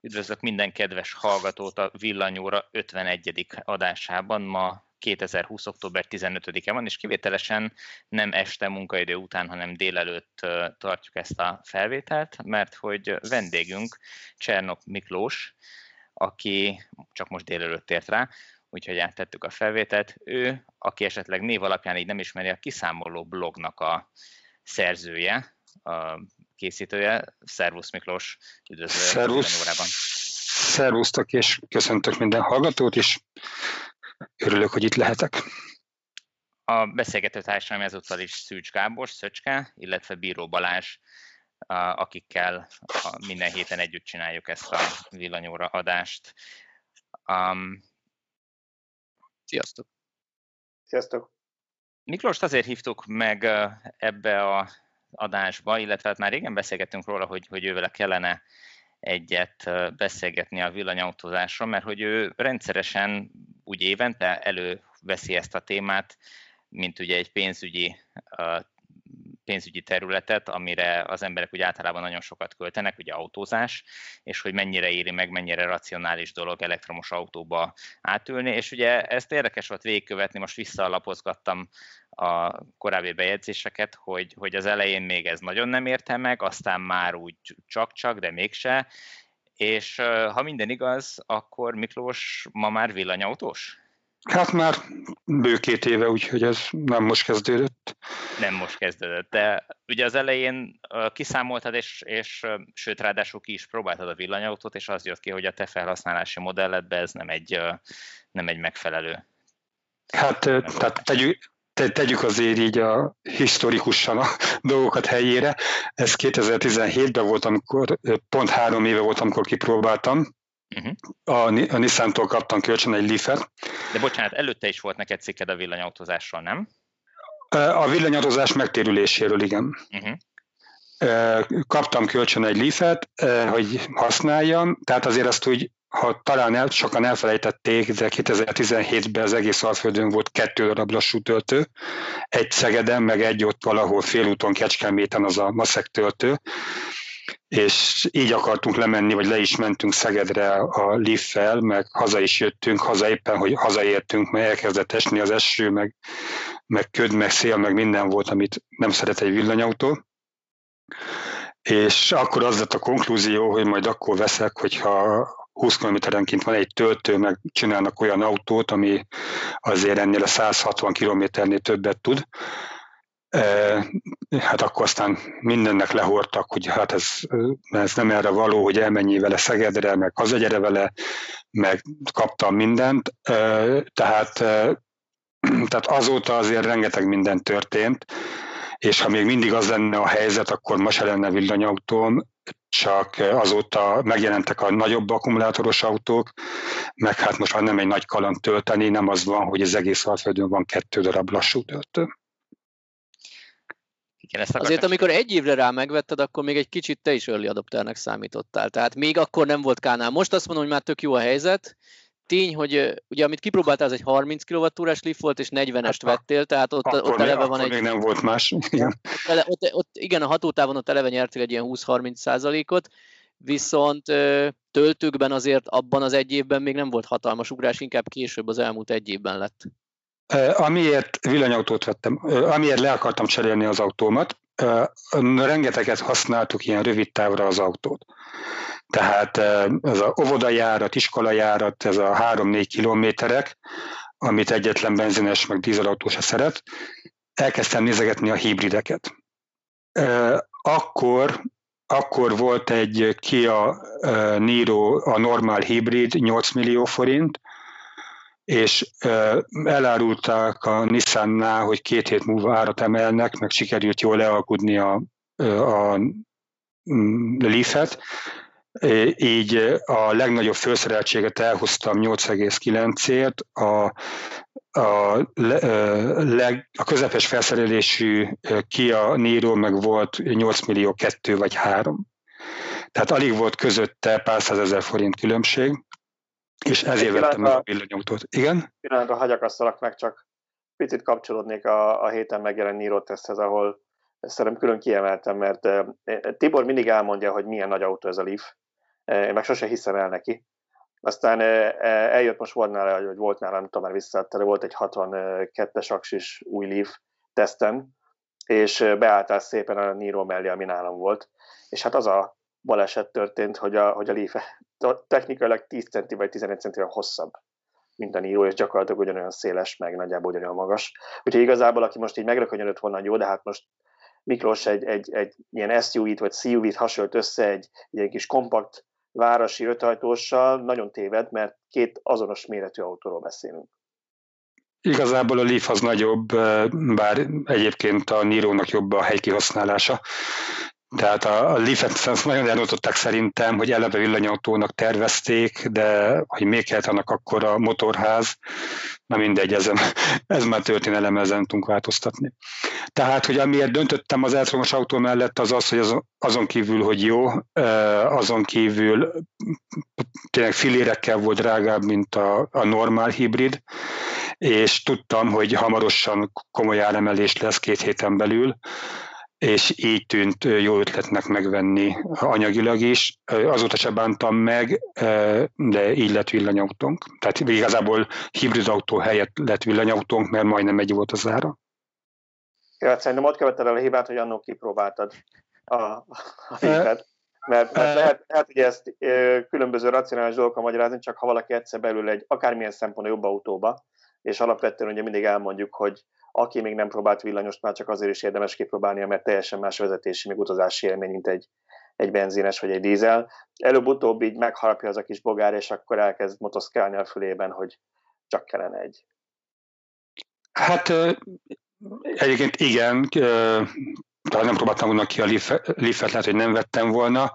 Üdvözlök minden kedves hallgatót a Villanyóra 51. adásában. Ma 2020. október 15-e van, és kivételesen nem este munkaidő után, hanem délelőtt tartjuk ezt a felvételt, mert hogy vendégünk Csernok Miklós, aki csak most délelőtt ért rá, úgyhogy áttettük a felvételt. Ő, aki esetleg név alapján így nem ismeri, a kiszámoló blognak a szerzője, a készítője. Szervusz Miklós, üdvözlő Szervusz. órában. Szervusztok, és köszöntök minden hallgatót, és örülök, hogy itt lehetek. A beszélgető társadalmi ezúttal is Szűcs Gábor, Szöcske, illetve Bíró Balázs, akikkel minden héten együtt csináljuk ezt a villanyóra adást. Um, Sziasztok! Sziasztok! Miklóst azért hívtuk meg ebbe a adásba, illetve hát már régen beszélgettünk róla, hogy, hogy ővele kellene egyet beszélgetni a villanyautózásról, mert hogy ő rendszeresen úgy évente előveszi ezt a témát, mint ugye egy pénzügyi pénzügyi területet, amire az emberek úgy általában nagyon sokat költenek, ugye autózás, és hogy mennyire éri meg, mennyire racionális dolog elektromos autóba átülni, és ugye ezt érdekes volt végigkövetni, most visszalapozgattam a korábbi bejegyzéseket, hogy, hogy az elején még ez nagyon nem érte meg, aztán már úgy csak-csak, de mégse, és ha minden igaz, akkor Miklós ma már villanyautós? Hát már bő két éve, úgyhogy ez nem most kezdődött. Nem most kezdődött, de ugye az elején kiszámoltad, és, és sőt, ráadásul ki is próbáltad a villanyautót, és az jött ki, hogy a te felhasználási modelledben ez nem egy, nem egy megfelelő. Hát, tehát tegyük, tegyük azért így a historikusan a dolgokat helyére. Ez 2017-ben volt, amikor pont három éve volt, amikor kipróbáltam, Uh-huh. A, a Nissan-tól kaptam kölcsön egy Leafet. De bocsánat, előtte is volt neked cikked a villanyautózásról, nem? A villanyautózás megtérüléséről, igen. Uh-huh. Kaptam kölcsön egy Leafet, hogy használjam, tehát azért azt úgy, ha talán el, sokan elfelejtették, de 2017-ben az egész Alföldön volt kettő darab lassú töltő, egy Szegeden, meg egy ott valahol félúton Kecskeméten az a maszek töltő, és így akartunk lemenni, vagy le is mentünk Szegedre a liftfel, meg haza is jöttünk, haza éppen, hogy hazaértünk, mert elkezdett esni az eső, meg, meg köd, meg szél, meg minden volt, amit nem szeret egy villanyautó. És akkor az lett a konklúzió, hogy majd akkor veszek, hogyha 20 km-enként van egy töltő, meg csinálnak olyan autót, ami azért ennél a 160 km-nél többet tud, hát akkor aztán mindennek lehortak, hogy hát ez, ez nem erre való, hogy elmenjél vele Szegedre, meg hazagyere vele, meg kaptam mindent, tehát, tehát azóta azért rengeteg minden történt, és ha még mindig az lenne a helyzet, akkor ma se lenne villanyautóm, csak azóta megjelentek a nagyobb akkumulátoros autók, meg hát most már nem egy nagy kaland tölteni, nem az van, hogy az egész Alföldön van kettő darab lassú töltő. Igen, ezt Azért, amikor egy évre rá megvetted, akkor még egy kicsit te is early adopternek számítottál. Tehát még akkor nem volt kánál. Most azt mondom, hogy már tök jó a helyzet. Tény, hogy ugye amit kipróbáltál, az egy 30 kWh lift volt, és 40-est hát, vettél, tehát ott, akkor ott eleve van egy... még nem volt más. Igen. Ott, ott, igen, a hatótávon ott eleve nyertél egy ilyen 20-30 százalékot, viszont töltőkben azért abban az egy évben még nem volt hatalmas ugrás, inkább később az elmúlt egy évben lett. Amiért villanyautót vettem, amiért le akartam cserélni az autómat, rengeteget használtuk ilyen rövid távra az autót. Tehát ez a óvodajárat, iskolajárat, ez a 3-4 kilométerek, amit egyetlen benzines meg dízelautó se szeret, elkezdtem nézegetni a hibrideket. Akkor, akkor volt egy Kia Niro, a normál hibrid, 8 millió forint, és elárulták a Nissannál, hogy két hét múlva árat emelnek, meg sikerült jól lealkudni a, a Leaf-et, így a legnagyobb felszereltséget elhoztam 8,9-ért, a, a, leg, a közepes felszerelésű Kia Niro meg volt 8 millió 2 vagy 3. Tehát alig volt közötte pár százezer forint különbség. És ezért vettem meg a villanyautót. Igen? Pillanatra hagyakasztalak meg, csak picit kapcsolódnék a, a héten megjelent Niro teszthez, ahol szerintem külön kiemeltem, mert Tibor mindig elmondja, hogy milyen nagy autó ez a Leaf, én meg sose hiszem el neki. Aztán eljött most volt nála, hogy volt nála, nem tudom már visszaadta, de volt egy 62-es aksis új Leaf teszten, és beálltál szépen a Niro mellé, ami nálam volt. És hát az a baleset történt, hogy a, hogy a Leaf technikailag 10 centi vagy 11 centi hosszabb, mint a Niro, és gyakorlatilag ugyanolyan széles, meg nagyjából ugyanolyan magas. Úgyhogy igazából, aki most így megrökönyödött volna, jó, de hát most Miklós egy, egy, egy ilyen SUV-t vagy CUV-t hasonlott össze egy, egy kis kompakt városi ötajtóssal, nagyon téved, mert két azonos méretű autóról beszélünk. Igazából a Leaf az nagyobb, bár egyébként a Niro-nak jobb a helykihasználása. Tehát a, a Leaf-et nagyon elrontották szerintem, hogy eleve villanyautónak tervezték, de hogy még kellett annak akkor a motorház, na mindegy, ez, ez már történelem, ezen tudunk változtatni. Tehát, hogy amiért döntöttem az elektromos autó mellett, az az, hogy azon, azon kívül, hogy jó, azon kívül tényleg filérekkel volt drágább, mint a, a normál hibrid, és tudtam, hogy hamarosan komoly áremelés lesz két héten belül, és így tűnt jó ötletnek megvenni anyagilag is. Azóta se bántam meg, de így lett villanyautónk. Tehát igazából hibrid autó helyett lett villanyautónk, mert majdnem egy volt az ára. Ja, hát szerintem ott követted el a hibát, hogy annól kipróbáltad a, a hibát. Mert, mert lehet, lehet, hogy ezt különböző racionális dolgokkal magyarázni, csak ha valaki egyszer belül egy akármilyen szempontból jobb autóba, és alapvetően ugye mindig elmondjuk, hogy aki még nem próbált villanyost, már csak azért is érdemes kipróbálnia, mert teljesen más vezetési, még utazási élmény, mint egy, egy benzines vagy egy dízel. Előbb-utóbb így megharapja az a kis bogár, és akkor elkezd motoszkálni a fülében, hogy csak kellene egy. Hát egyébként igen, talán nem próbáltam volna ki a Leaf-et, lehet, hogy nem vettem volna.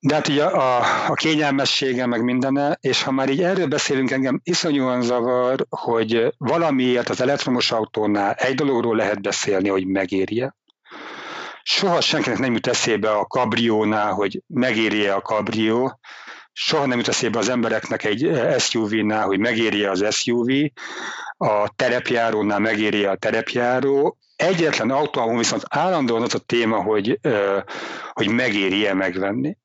De hát ugye a, a kényelmessége, meg mindene, és ha már így erről beszélünk, engem iszonyúan zavar, hogy valamiért az elektromos autónál egy dologról lehet beszélni, hogy megérje. Soha senkinek nem jut eszébe a kabriónál, hogy megérje a kabrió, soha nem jut eszébe az embereknek egy SUV-nál, hogy megérje az SUV, a terepjárónál megérje a terepjáró. Egyetlen autó, viszont állandóan az a téma, hogy, hogy megéri-e megvenni.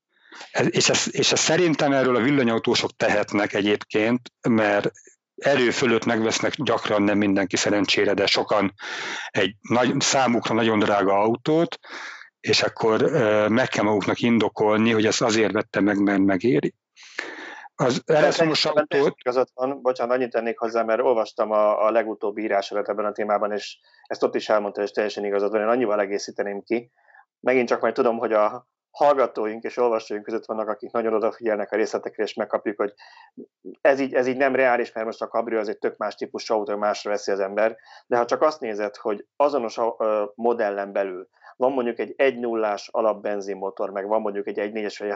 És ez, és ez szerintem erről a villanyautósok tehetnek egyébként, mert erő fölött megvesznek gyakran nem mindenki szerencsére, de sokan egy nagy, számukra nagyon drága autót, és akkor meg kell maguknak indokolni, hogy ezt azért vette meg, mert megéri. Az elektromos autót... Között van, bocsánat, annyit tennék hozzá, mert olvastam a, a legutóbbi írásodat ebben a témában, és ezt ott is elmondta, és teljesen igazad van. Én annyival egészíteném ki. Megint csak majd tudom, hogy a, hallgatóink és olvasóink között vannak, akik nagyon odafigyelnek a részletekre, és megkapjuk, hogy ez így, ez így nem reális, mert most a Cabrio az egy tök más típusú autó, másra veszi az ember, de ha csak azt nézed, hogy azonos modellen belül van mondjuk egy 1 0 alapbenzinmotor, meg van mondjuk egy 1.4-es vagy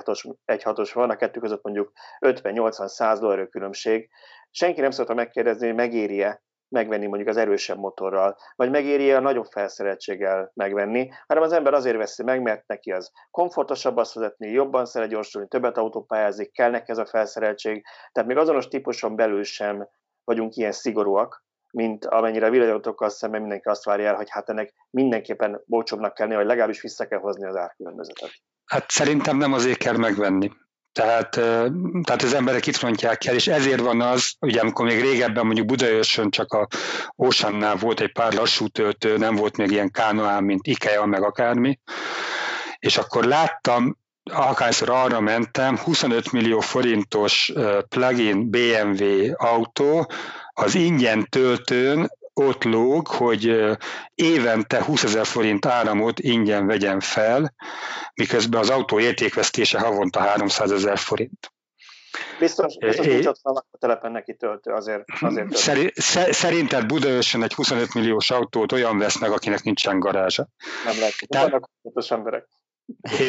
1.6-os, van a kettő között mondjuk 50-80-100 dollár különbség, senki nem szokta megkérdezni, hogy megéri-e megvenni mondjuk az erősebb motorral, vagy megéri a nagyobb felszereltséggel megvenni, hanem az ember azért veszi meg, mert neki az komfortosabb azt vezetni, jobban szeret gyorsulni, többet autópályázik, kell neki ez a felszereltség, tehát még azonos típuson belül sem vagyunk ilyen szigorúak, mint amennyire a villanyautókkal szemben mindenki azt várja el, hogy hát ennek mindenképpen bócsobbnak kell vagy legalábbis vissza kell hozni az árkülönbözetet. Hát szerintem nem azért kell megvenni. Tehát, tehát az emberek itt rontják el, és ezért van az, ugye amikor még régebben mondjuk Budaörsön csak a Oceannál volt egy pár lassú töltő, nem volt még ilyen kánoán, mint IKEA, meg akármi, és akkor láttam, akárszor arra mentem, 25 millió forintos plug-in BMW autó, az ingyen töltőn ott lóg, hogy évente 20 ezer forint áramot ingyen vegyen fel, miközben az autó értékvesztése havonta 300 ezer forint. Biztos, biztos é, nincs ott a telepen neki töltő, azért, azért töltő. Szerinted Budaörsön egy 25 milliós autót olyan vesz meg, akinek nincsen garázsa? Nem lehet, tehát, vannak emberek.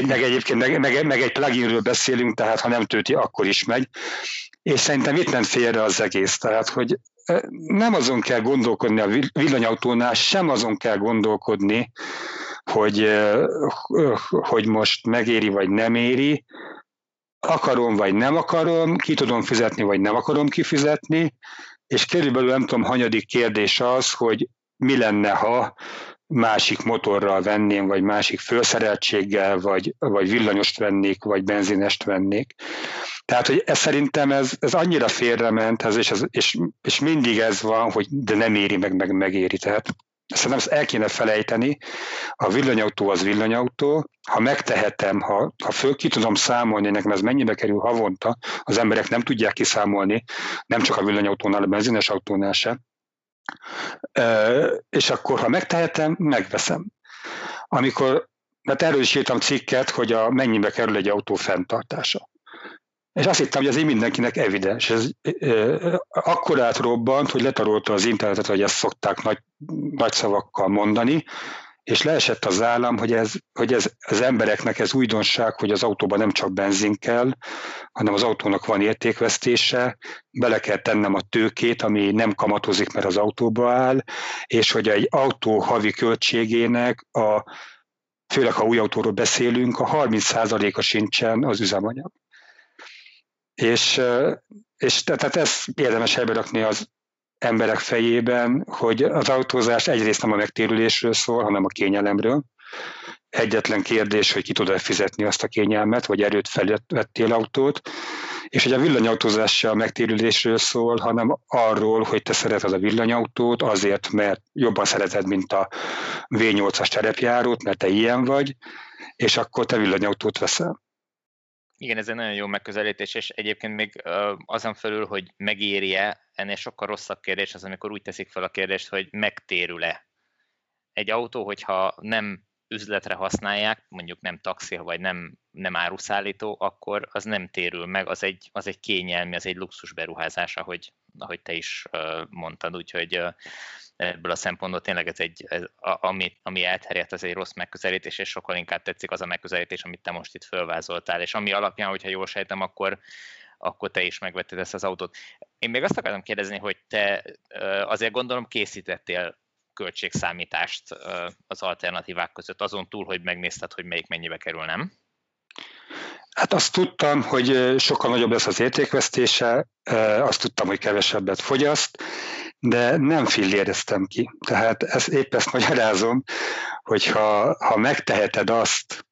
Meg egyébként meg, meg, meg egy pluginről beszélünk, tehát ha nem tölti, akkor is megy. És szerintem itt ment félre az egész. Tehát, hogy nem azon kell gondolkodni a villanyautónál, sem azon kell gondolkodni, hogy, hogy most megéri vagy nem éri, akarom vagy nem akarom, ki tudom fizetni vagy nem akarom kifizetni, és körülbelül nem tudom, hanyadik kérdés az, hogy mi lenne, ha másik motorral venném, vagy másik felszereltséggel, vagy, vagy villanyost vennék, vagy benzinest vennék. Tehát, hogy ez szerintem ez, ez annyira félrement, ez, és, ez, és, és mindig ez van, hogy de nem éri meg, meg megéri. Tehát Szerintem ezt el kéne felejteni. A villanyautó az villanyautó. Ha megtehetem, ha, ha föl ki tudom számolni, nekem ez mennyibe kerül havonta, az emberek nem tudják kiszámolni, nem csak a villanyautónál, a benzines autónál se. És akkor, ha megtehetem, megveszem. Amikor, mert erről is írtam cikket, hogy a mennyibe kerül egy autó fenntartása. És azt hittem, hogy ez így mindenkinek evidens. Ez e, akkor átrobbant, hogy letarolta az internetet, hogy ezt szokták nagy, nagy szavakkal mondani, és leesett az állam, hogy, ez, hogy ez, az embereknek ez újdonság, hogy az autóban nem csak benzin kell, hanem az autónak van értékvesztése, bele kell tennem a tőkét, ami nem kamatozik, mert az autóba áll, és hogy egy autó havi költségének a főleg ha új autóról beszélünk, a 30%-a sincsen az üzemanyag. És, és tehát ez érdemes rakni az emberek fejében, hogy az autózás egyrészt nem a megtérülésről szól, hanem a kényelemről. Egyetlen kérdés, hogy ki tud-e fizetni azt a kényelmet, vagy erőt felvettél autót, és hogy a villanyautózás se a megtérülésről szól, hanem arról, hogy te szereted a villanyautót azért, mert jobban szereted, mint a V8-as terepjárót, mert te ilyen vagy, és akkor te villanyautót veszel. Igen, ez egy nagyon jó megközelítés, és egyébként még azon felül, hogy megéri-e, ennél sokkal rosszabb kérdés az, amikor úgy teszik fel a kérdést, hogy megtérül-e. Egy autó, hogyha nem üzletre használják, mondjuk nem taxi, vagy nem, nem áruszállító, akkor az nem térül meg, az egy, az egy kényelmi, az egy luxus beruházás, ahogy, ahogy te is mondtad, úgyhogy ebből a szempontból tényleg ez egy, ez, ami, ami elterjedt, ez egy rossz megközelítés, és sokkal inkább tetszik az a megközelítés, amit te most itt fölvázoltál, és ami alapján, hogyha jól sejtem, akkor, akkor te is megvetted ezt az autót. Én még azt akartam kérdezni, hogy te azért gondolom készítettél költségszámítást az alternatívák között, azon túl, hogy megnézted, hogy melyik mennyibe kerül, nem? Hát azt tudtam, hogy sokkal nagyobb lesz az értékvesztése, azt tudtam, hogy kevesebbet fogyaszt, de nem filléreztem ki. Tehát ezt, épp ezt magyarázom, hogy ha, ha megteheted azt,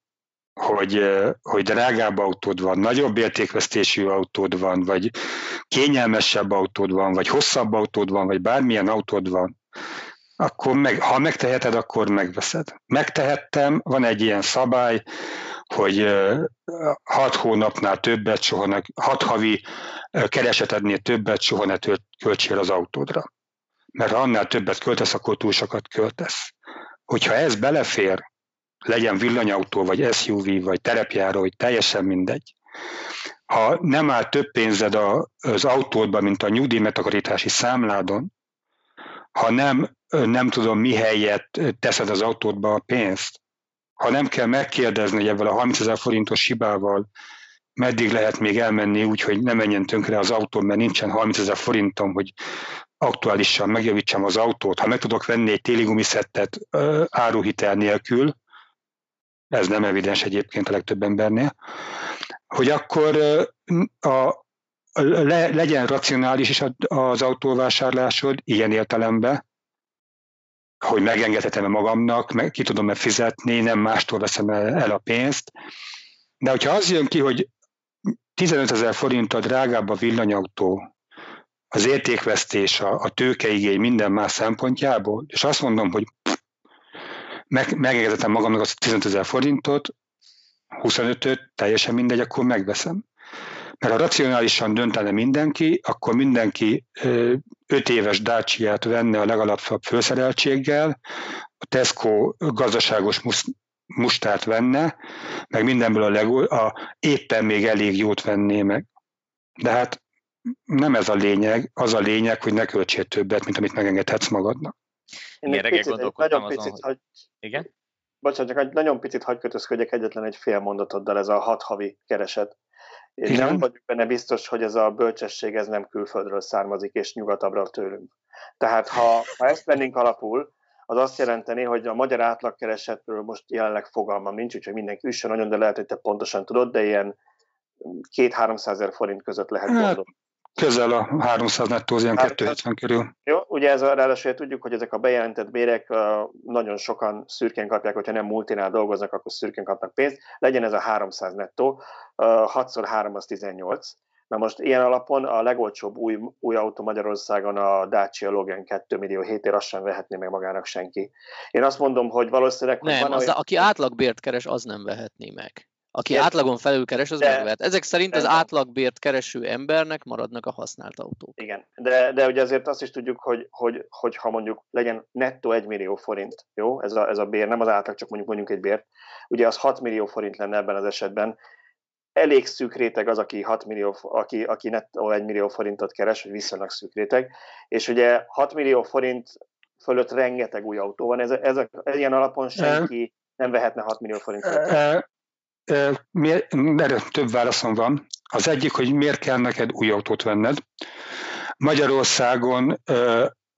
hogy, hogy drágább autód van, nagyobb értékvesztésű autód van, vagy kényelmesebb autód van, vagy hosszabb autód van, vagy bármilyen autód van, akkor meg, ha megteheted, akkor megveszed. Megtehettem, van egy ilyen szabály, hogy hat hónapnál többet, soha ne, hat havi keresetednél többet soha ne költsél az autódra. Mert ha annál többet költesz, akkor túl sokat költesz. Hogyha ez belefér, legyen villanyautó, vagy SUV, vagy terepjáró, vagy teljesen mindegy, ha nem áll több pénzed az autódban, mint a nyugdíjmegtakarítási számládon, ha nem, nem tudom mi helyet teszed az autódba a pénzt, ha nem kell megkérdezni, hogy ebből a 30 ezer forintos hibával meddig lehet még elmenni úgy, hogy ne menjen tönkre az autó, mert nincsen 30 ezer forintom, hogy aktuálisan megjavítsam az autót. Ha meg tudok venni egy téli gumiszettet áruhitel nélkül, ez nem evidens egyébként a legtöbb embernél, hogy akkor a, le, legyen racionális is az autóvásárlásod ilyen értelemben, hogy megengedhetem-e magamnak, meg ki tudom-e fizetni, nem mástól veszem el a pénzt. De hogyha az jön ki, hogy 15 ezer forint a drágább a villanyautó, az értékvesztés, a, a tőkeigény minden más szempontjából, és azt mondom, hogy meg, megengedhetem magamnak azt 15 ezer forintot, 25-öt, teljesen mindegy, akkor megveszem. Mert ha racionálisan döntene mindenki, akkor mindenki 5 éves dacia venne a legalapabb főszereltséggel, a Tesco gazdaságos mustárt venne, meg mindenből a, legó, a éppen még elég jót venné meg. De hát nem ez a lényeg, az a lényeg, hogy ne költsél többet, mint amit megengedhetsz magadnak. Én egy picit, egy nagyon picit, hogy... hogy... Igen? Bocsánat, csak egy nagyon picit hagy kötözködjek egyetlen egy fél mondatoddal, ez a hat havi kereset. Igen. nem vagyok benne biztos, hogy ez a bölcsesség ez nem külföldről származik, és nyugatabbra tőlünk. Tehát ha, ha ezt vennénk alapul, az azt jelenteni, hogy a magyar átlagkeresetről most jelenleg fogalmam nincs, úgyhogy mindenki üssön nagyon, de lehet, hogy te pontosan tudod, de ilyen két-háromszázer forint között lehet hát, Közel a 300 nettó, az ilyen 270 körül. Jó, ugye ez a, ráadásul tudjuk, hogy ezek a bejelentett bérek nagyon sokan szürkén kapják, hogyha nem multinál dolgoznak, akkor szürkén kapnak pénzt. Legyen ez a 300 nettó, 6x3 az 18. Na most ilyen alapon a legolcsóbb új, új autó Magyarországon a Dacia Logan 2 millió hétér, azt sem vehetné meg magának senki. Én azt mondom, hogy valószínűleg... Nem, van az, olyan... aki átlagbért keres, az nem vehetné meg. Aki Én... átlagon felül keres, az de, megvehet. Ezek szerint az átlagbért kereső embernek maradnak a használt autók. Igen, de, de ugye azért azt is tudjuk, hogy, hogy, hogy ha mondjuk legyen nettó 1 millió forint, jó, ez a, ez a bér, nem az átlag, csak mondjuk mondjuk egy bért, ugye az 6 millió forint lenne ebben az esetben, elég szűk réteg az, aki, 6 millió, aki, aki nettó 1 millió forintot keres, vagy viszonylag szűk réteg, és ugye 6 millió forint fölött rengeteg új autó van, ez, ez, ez ilyen alapon senki nem vehetne 6 millió forintot. Miért, erre több válaszom van. Az egyik, hogy miért kell neked új autót venned. Magyarországon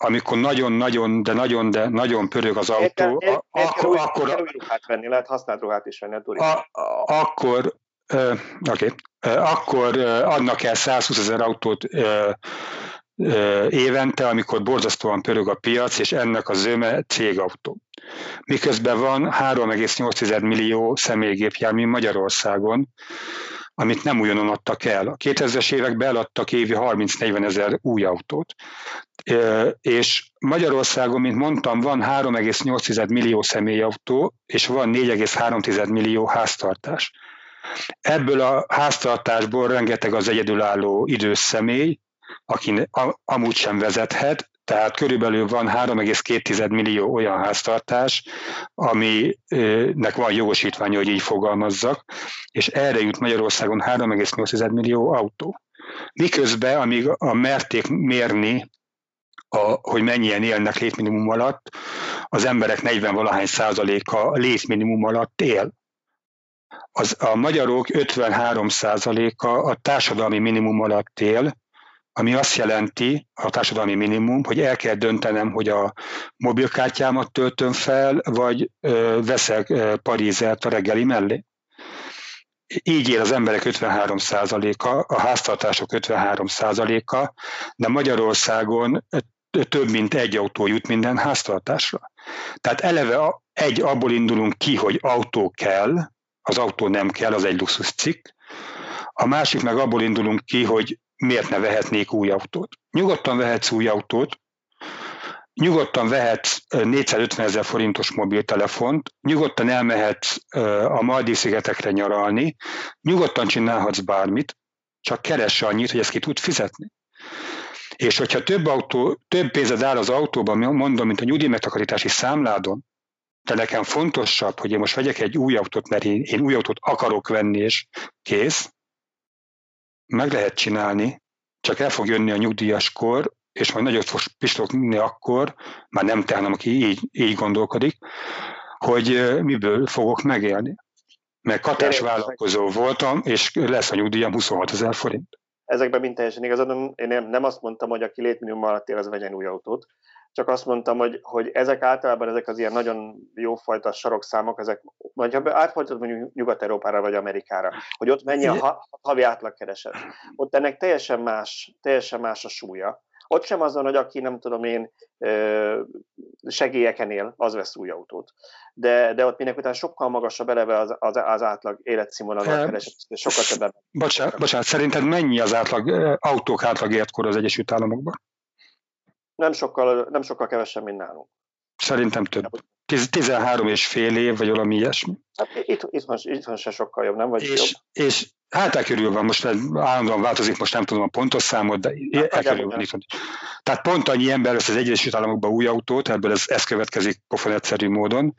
amikor nagyon-nagyon, de nagyon, de nagyon pörög az autó, miért, miért, miért akkor... Kell, akkor kell ruhát venni, lehet használt ruhát is venni a, a Akkor, uh, okay, uh, akkor uh, adnak el 120 ezer autót uh, évente, amikor borzasztóan pörög a piac, és ennek a zöme cégautó. Miközben van 3,8 millió személygépjármű Magyarországon, amit nem újonnan adtak el. A 2000-es években eladtak évi 30-40 ezer új autót. És Magyarországon, mint mondtam, van 3,8 millió személyautó, és van 4,3 millió háztartás. Ebből a háztartásból rengeteg az egyedülálló idős személy, aki amúgy sem vezethet, tehát körülbelül van 3,2 millió olyan háztartás, aminek van jogosítványa, hogy így fogalmazzak, és erre jut Magyarországon 3,8 millió autó. Miközben, amíg a merték mérni, a, hogy mennyien élnek létminimum alatt, az emberek 40-valahány százaléka létminimum alatt él. Az, a magyarok 53 százaléka a társadalmi minimum alatt él, ami azt jelenti, a társadalmi minimum, hogy el kell döntenem, hogy a mobilkártyámat töltöm fel, vagy ö, veszek ö, parizert a reggeli mellé. Így él az emberek 53%-a, a háztartások 53%-a, de Magyarországon több mint egy autó jut minden háztartásra. Tehát eleve egy abból indulunk ki, hogy autó kell, az autó nem kell, az egy luxuscikk. A másik meg abból indulunk ki, hogy miért ne vehetnék új autót. Nyugodtan vehetsz új autót, nyugodtan vehetsz 450 ezer forintos mobiltelefont, nyugodtan elmehetsz a Maldiv-szigetekre nyaralni, nyugodtan csinálhatsz bármit, csak keresse annyit, hogy ezt ki tud fizetni. És hogyha több, autó, több pénzed áll az autóban, mondom, mint a nyugdíjmegtakarítási számládon, de nekem fontosabb, hogy én most vegyek egy új autót, mert én, én új autót akarok venni, és kész, meg lehet csinálni, csak el fog jönni a nyugdíjas kor, és majd nagyot fog pislogni akkor, már nem te, hanem aki így, így gondolkodik, hogy miből fogok megélni. Mert katás vállalkozó voltam, és lesz a nyugdíjam 26 ezer forint. Ezekben mind teljesen igazad, én nem, nem azt mondtam, hogy aki létminimum alatt él, az vegyen új autót, csak azt mondtam, hogy, hogy ezek általában ezek az ilyen nagyon jófajta sarokszámok, ezek, vagy ha átfordítod mondjuk Nyugat-Európára vagy Amerikára, hogy ott mennyi a havi átlagkereset. Ott ennek teljesen más, teljesen más a súlya. Ott sem azon, hogy aki nem tudom én segélyeken él, az vesz új autót. De, de ott mindenki után sokkal magasabb eleve az, az, az átlag életszínvonal a kereset, sokkal többet. Bocsánat, bocsánat, szerinted mennyi az átlag, autók átlag életkor az Egyesült Államokban? Nem sokkal, nem sokkal kevesebb, mint nálunk. Szerintem több. 13 és fél év, vagy valami ilyesmi. Hát itt, itthon, itthon se sokkal jobb, nem? Vagy és, jobb? és hát körül van, most állandóan változik, most nem tudom a pontos számot, de hát, körül van itthon. Tehát pont annyi ember vesz az Egyesült Államokban új autót, ebből ez, ez következik pofon egyszerű módon,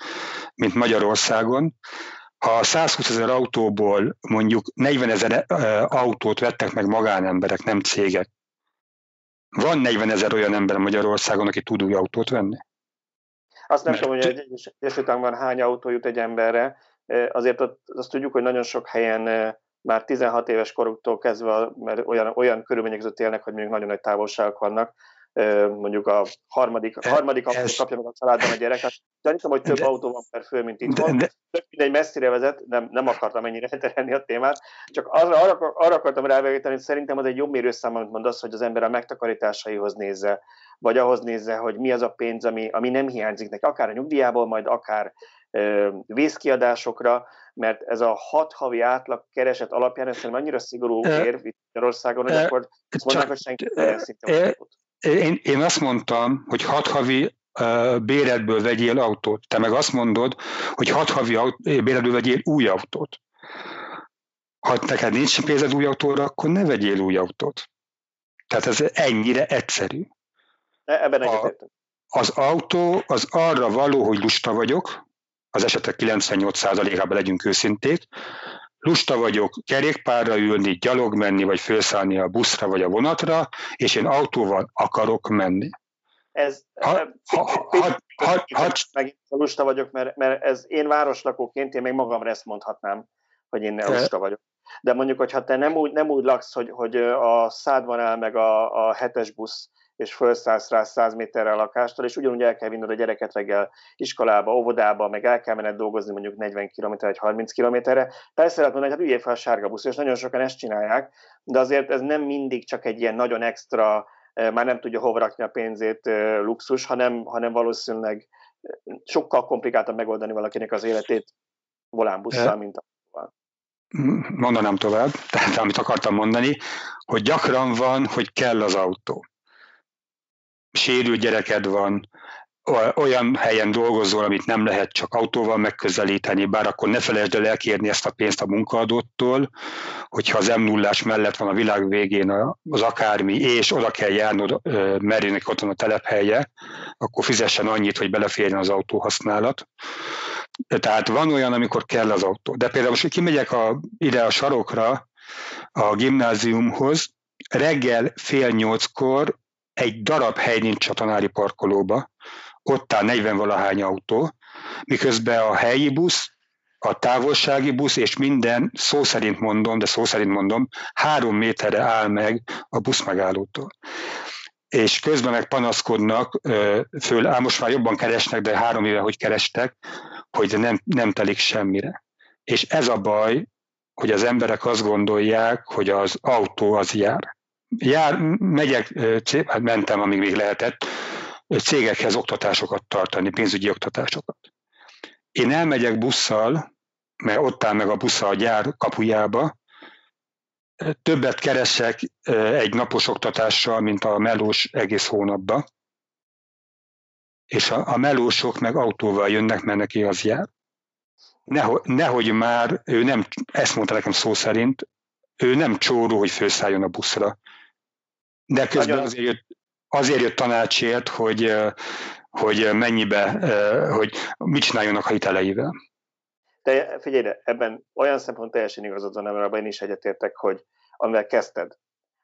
mint Magyarországon. Ha 120 ezer autóból mondjuk 40 ezer autót vettek meg magánemberek, nem cégek, van 40 ezer olyan ember Magyarországon, aki tud új autót venni? Azt nem Mert... tudom, hogy egy Egyesült Államokban hány autó jut egy emberre. Azért ott, azt tudjuk, hogy nagyon sok helyen már 16 éves koruktól kezdve, mert olyan, olyan körülmények között élnek, hogy még nagyon nagy távolságok vannak, mondjuk a harmadik, a harmadik ez, kapja meg a családban a gyereket. Gyanítom, hogy több de, autó van per fő, mint itt van. De, de, mindegy messzire vezet, nem, nem akartam ennyire terelni a témát, csak arra, arra, arra akartam rávegetni, hogy szerintem az egy jobb mérőszám, amit mondasz, hogy az ember a megtakarításaihoz nézze, vagy ahhoz nézze, hogy mi az a pénz, ami, ami nem hiányzik neki, akár a nyugdíjából, majd akár vészkiadásokra, mert ez a hat havi átlag kereset alapján ez szerintem annyira szigorú ér itt Magyarországon, hogy akkor azt mondják, hogy senki nem szinte én, én azt mondtam, hogy hat havi béredből vegyél autót. Te meg azt mondod, hogy hat havi béredből vegyél új autót. Ha neked nincs pénzed új autóra, akkor ne vegyél új autót. Tehát ez ennyire egyszerű. Ebben a, Az autó az arra való, hogy lusta vagyok, az esetek 98%-ában legyünk őszinték, lusta vagyok kerékpárra ülni, gyalog menni, vagy felszállni a buszra, vagy a vonatra, és én autóval akarok menni. Ez, ha, ha, ha, ha, ha, megint lusta vagyok, mert, mert ez én városlakóként, én még magamra ezt mondhatnám, hogy én lusta vagyok. De mondjuk, hogyha te nem úgy, nem úgy laksz, hogy, hogy a szádban áll meg a, a hetes busz, és felszállsz rá 100 méterre a lakástól, és ugyanúgy el kell vinnod a gyereket reggel iskolába, óvodába, meg el kell menned dolgozni mondjuk 40 km vagy 30 kilométerre. Persze lehet mondani, hogy hát üljél fel a sárga busz, és nagyon sokan ezt csinálják, de azért ez nem mindig csak egy ilyen nagyon extra, eh, már nem tudja hova rakni a pénzét eh, luxus, hanem, hanem valószínűleg eh, sokkal komplikáltabb megoldani valakinek az életét volánbusszal, mint a mondanám tovább, tehát amit akartam mondani, hogy gyakran van, hogy kell az autó sérült gyereked van, olyan helyen dolgozol, amit nem lehet csak autóval megközelíteni, bár akkor ne felejtsd el elkérni ezt a pénzt a munkaadóttól, hogyha az m 0 mellett van a világ végén az akármi, és oda kell járnod, merőnek ott van a telephelye, akkor fizessen annyit, hogy beleférjen az autó használat. Tehát van olyan, amikor kell az autó. De például most, kimegyek a, ide a sarokra, a gimnáziumhoz, reggel fél nyolckor egy darab hely nincs a tanári parkolóba, ott áll 40 valahány autó, miközben a helyi busz, a távolsági busz és minden, szó szerint mondom, de szó szerint mondom, három méterre áll meg a busz megállótól. És közben meg panaszkodnak, föl, á, most már jobban keresnek, de három éve, hogy kerestek, hogy nem, nem telik semmire. És ez a baj, hogy az emberek azt gondolják, hogy az autó az jár jár, megyek, hát mentem, amíg még lehetett, cégekhez oktatásokat tartani, pénzügyi oktatásokat. Én elmegyek busszal, mert ott áll meg a busza a gyár kapujába, többet keresek egy napos oktatással, mint a melós egész hónapban, és a, a melósok meg autóval jönnek, mert neki az jár. Nehogy, nehogy már, ő nem, ezt mondta nekem szó szerint, ő nem csóró, hogy felszálljon a buszra. De közben Nagyon... azért jött, azért jött tanácsért, hogy, hogy mennyibe, hogy mit csináljanak a hiteleivel. De figyelj, de ebben olyan szempont teljesen igazad van, abban én is egyetértek, hogy amivel kezdted,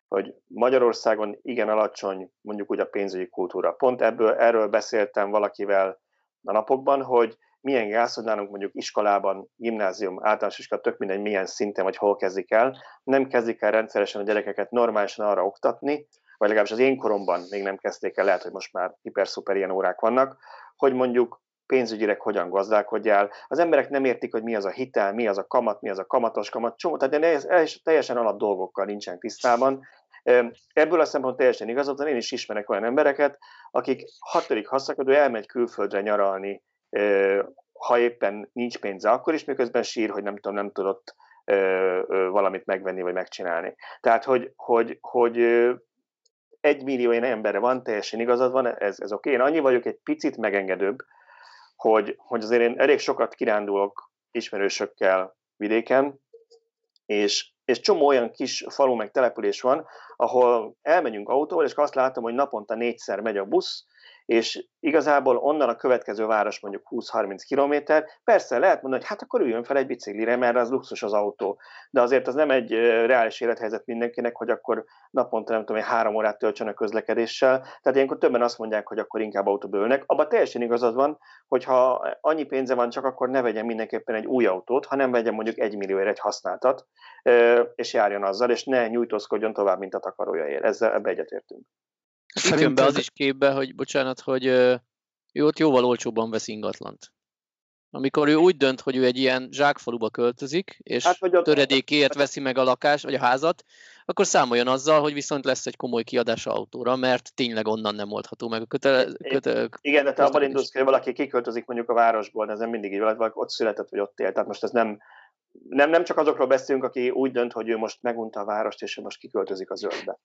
hogy Magyarországon igen alacsony mondjuk úgy a pénzügyi kultúra. Pont ebből, erről beszéltem valakivel a napokban, hogy milyen gáz, hogy nálunk mondjuk iskolában, gimnázium, általános iskola, tök mindegy milyen szinten vagy hol kezdik el, nem kezdik el rendszeresen a gyerekeket normálisan arra oktatni, vagy legalábbis az én koromban még nem kezdték el, lehet, hogy most már hiper-szuper ilyen órák vannak, hogy mondjuk pénzügyileg hogyan gazdálkodjál. Az emberek nem értik, hogy mi az a hitel, mi az a kamat, mi az a kamatos kamat, csomó, tehát teljesen alap dolgokkal nincsen tisztában. Ebből a szempontból teljesen igazad, én is ismerek olyan embereket, akik hatodik haszakadó elmegy külföldre nyaralni ha éppen nincs pénze, akkor is, miközben sír, hogy nem tudom, nem tudott valamit megvenni vagy megcsinálni. Tehát, hogy, hogy, hogy egy millió ilyen emberre van, teljesen igazad van, ez, ez oké. Én annyi vagyok egy picit megengedőbb, hogy, hogy azért én elég sokat kirándulok ismerősökkel vidéken, és, és csomó olyan kis falu meg település van, ahol elmegyünk autóval, és azt látom, hogy naponta négyszer megy a busz, és igazából onnan a következő város mondjuk 20-30 kilométer, persze lehet mondani, hogy hát akkor üljön fel egy biciklire, mert az luxus az autó, de azért az nem egy reális élethelyzet mindenkinek, hogy akkor naponta nem tudom, hogy három órát töltsön a közlekedéssel, tehát ilyenkor többen azt mondják, hogy akkor inkább autóba ülnek. Abban teljesen igazad van, hogy ha annyi pénze van, csak akkor ne vegyen mindenképpen egy új autót, hanem vegyen mondjuk egy millióért egy használtat, és járjon azzal, és ne nyújtózkodjon tovább, mint a takarója ér. Ezzel ebbe egyetértünk. Szerinted... be az is képbe, hogy bocsánat, hogy ő ott jóval olcsóbban vesz ingatlant. Amikor ő úgy dönt, hogy ő egy ilyen zsákfaluba költözik, és hát, ott... töredékért veszi meg a lakást, vagy a házat, akkor számoljon azzal, hogy viszont lesz egy komoly kiadás autóra, mert tényleg onnan nem oldható meg a kötele... kötele Igen, de te abban indulsz hogy valaki kiköltözik mondjuk a városból, de ez nem mindig így, vagy ott született, vagy ott élt. Tehát most ez nem, nem, nem csak azokról beszélünk, aki úgy dönt, hogy ő most megunta a várost, és ő most kiköltözik a zöldbe.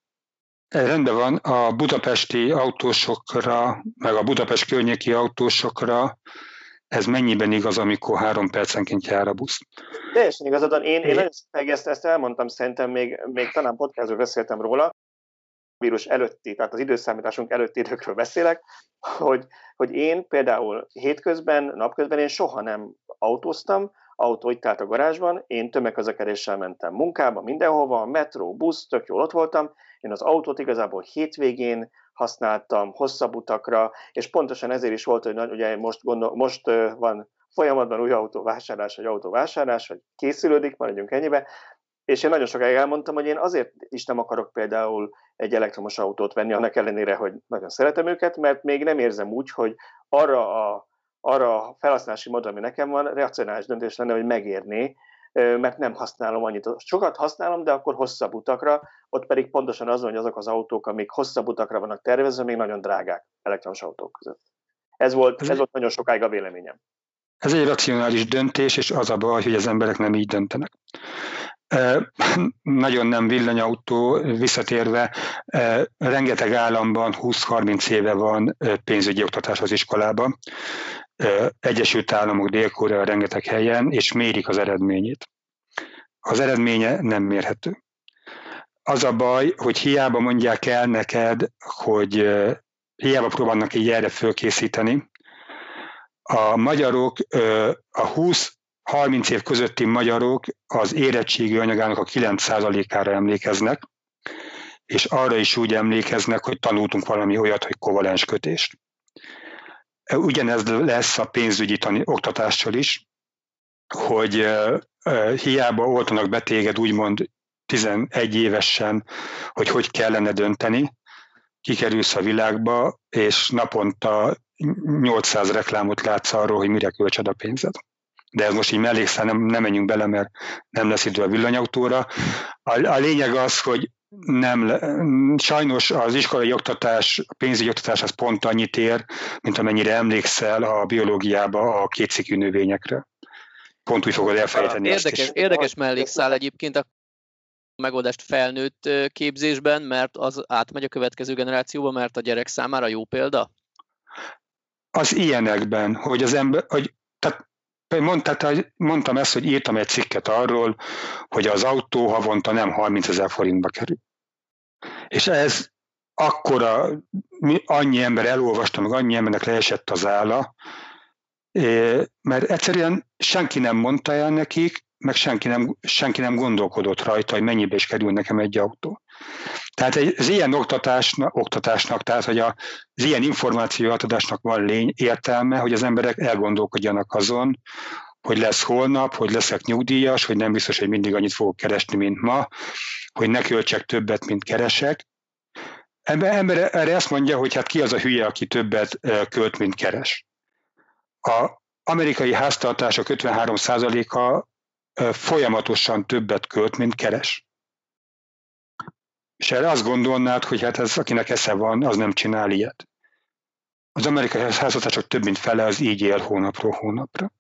Rendben van, a budapesti autósokra, meg a Budapest környéki autósokra ez mennyiben igaz, amikor három percenként jár a busz? Teljesen igazad van. Én, én nagyon ezt, ezt elmondtam, szerintem még, még talán podcastról beszéltem róla, vírus előtti, tehát az időszámításunk előtti időkről beszélek, hogy, hogy én például hétközben, napközben én soha nem autóztam, autó itt állt a garázsban, én tömegközlekedéssel mentem munkába, mindenhova, metró, busz, tök jól ott voltam, én az autót igazából hétvégén használtam, hosszabb utakra, és pontosan ezért is volt, hogy ugye most, gondol, most van folyamatban új autóvásárlás, vagy autóvásárlás, vagy készülődik, maradjunk ennyibe, és én nagyon sokáig elmondtam, hogy én azért is nem akarok például egy elektromos autót venni, annak ellenére, hogy nagyon szeretem őket, mert még nem érzem úgy, hogy arra a, arra a felhasználási mód, ami nekem van, racionális döntés lenne, hogy megérné, mert nem használom annyit. Sokat használom, de akkor hosszabb utakra, ott pedig pontosan az, hogy azok az autók, amik hosszabb utakra vannak tervezve, még nagyon drágák elektromos autók között. Ez volt, ez volt nagyon sokáig a véleményem. Ez egy racionális döntés, és az a baj, hogy az emberek nem így döntenek. Nagyon nem villanyautó, visszatérve, rengeteg államban 20-30 éve van pénzügyi oktatás az iskolában, Egyesült Államok, Dél-Korea rengeteg helyen, és mérik az eredményét. Az eredménye nem mérhető. Az a baj, hogy hiába mondják el neked, hogy hiába próbálnak így erre fölkészíteni, a magyarok, a 20-30 év közötti magyarok az érettségi anyagának a 9%-ára emlékeznek, és arra is úgy emlékeznek, hogy tanultunk valami olyat, hogy kovalens kötést. Ugyanez lesz a pénzügyi tani, oktatással is, hogy hiába oltanak be téged úgymond 11 évesen, hogy hogy kellene dönteni, kikerülsz a világba, és naponta 800 reklámot látsz arról, hogy mire költsed a pénzed. De ez most így mellékszál, nem, nem menjünk bele, mert nem lesz idő a villanyautóra. A, a lényeg az, hogy nem, sajnos az iskolai oktatás, a pénzügyi oktatás az pont annyit ér, mint amennyire emlékszel a biológiába a kétszikű növényekre. Pont úgy fogod elfelejteni Érdekes, ezt is. érdekes mellékszál egyébként a megoldást felnőtt képzésben, mert az átmegy a következő generációba, mert a gyerek számára jó példa? Az ilyenekben, hogy az ember, hogy, tehát mondtam ezt, hogy írtam egy cikket arról, hogy az autó havonta nem 30 ezer forintba kerül. És ez akkora, annyi ember elolvasta, meg annyi embernek leesett az álla, mert egyszerűen senki nem mondta el nekik, meg senki nem, senki nem gondolkodott rajta, hogy mennyibe is kerül nekem egy autó. Tehát az ilyen oktatásnak, oktatásnak tehát hogy az ilyen információátadásnak van lény, értelme, hogy az emberek elgondolkodjanak azon, hogy lesz holnap, hogy leszek nyugdíjas, hogy nem biztos, hogy mindig annyit fogok keresni, mint ma, hogy ne költsek többet, mint keresek. Ember, ember erre azt mondja, hogy hát ki az a hülye, aki többet költ, mint keres. A amerikai háztartások 53%-a folyamatosan többet költ, mint keres. És erre azt gondolnád, hogy hát ez, akinek esze van, az nem csinál ilyet. Az amerikai háztartások több mint fele az így él hónapról hónapra.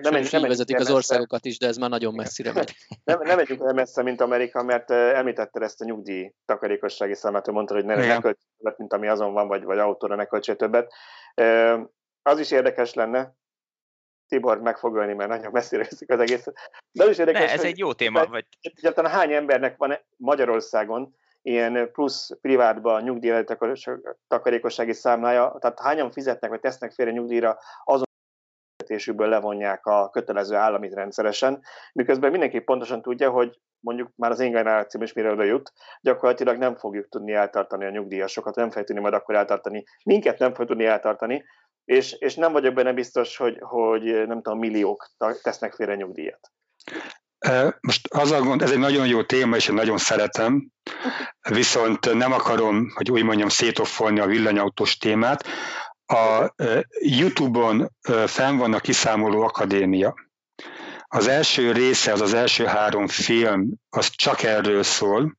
Nem, nem, nem vezetik az országokat is, de ez már nagyon messzire megy. Nem, nem megyünk olyan messze, mint Amerika, mert említette ezt a nyugdíj takarékossági számát, hogy mondta, hogy ne, ne költs többet, mint ami azon van, vagy, vagy autóra ne költsél többet. Az is érdekes lenne, Tibor meg fog ölni, mert nagyon messzire veszik az egészet. De az is érdekes, ne, ez egy jó téma. Vagy... Egyáltalán hány embernek van Magyarországon ilyen plusz privátba nyugdíj takarékossági számlája, tehát hányan fizetnek, vagy tesznek félre nyugdíjra azon fizetésükből levonják a kötelező államit rendszeresen, miközben mindenki pontosan tudja, hogy mondjuk már az én generációm is mire oda jut, gyakorlatilag nem fogjuk tudni eltartani a nyugdíjasokat, nem fogjuk tudni majd akkor eltartani, minket nem fog tudni eltartani, és, és nem vagyok benne biztos, hogy, hogy nem tudom, milliók tesznek félre nyugdíjat. Most az a gond, ez egy nagyon jó téma, és én nagyon szeretem, viszont nem akarom, hogy úgy mondjam, szétoffolni a villanyautós témát. A YouTube-on fenn van a Kiszámoló Akadémia. Az első része, az az első három film, az csak erről szól,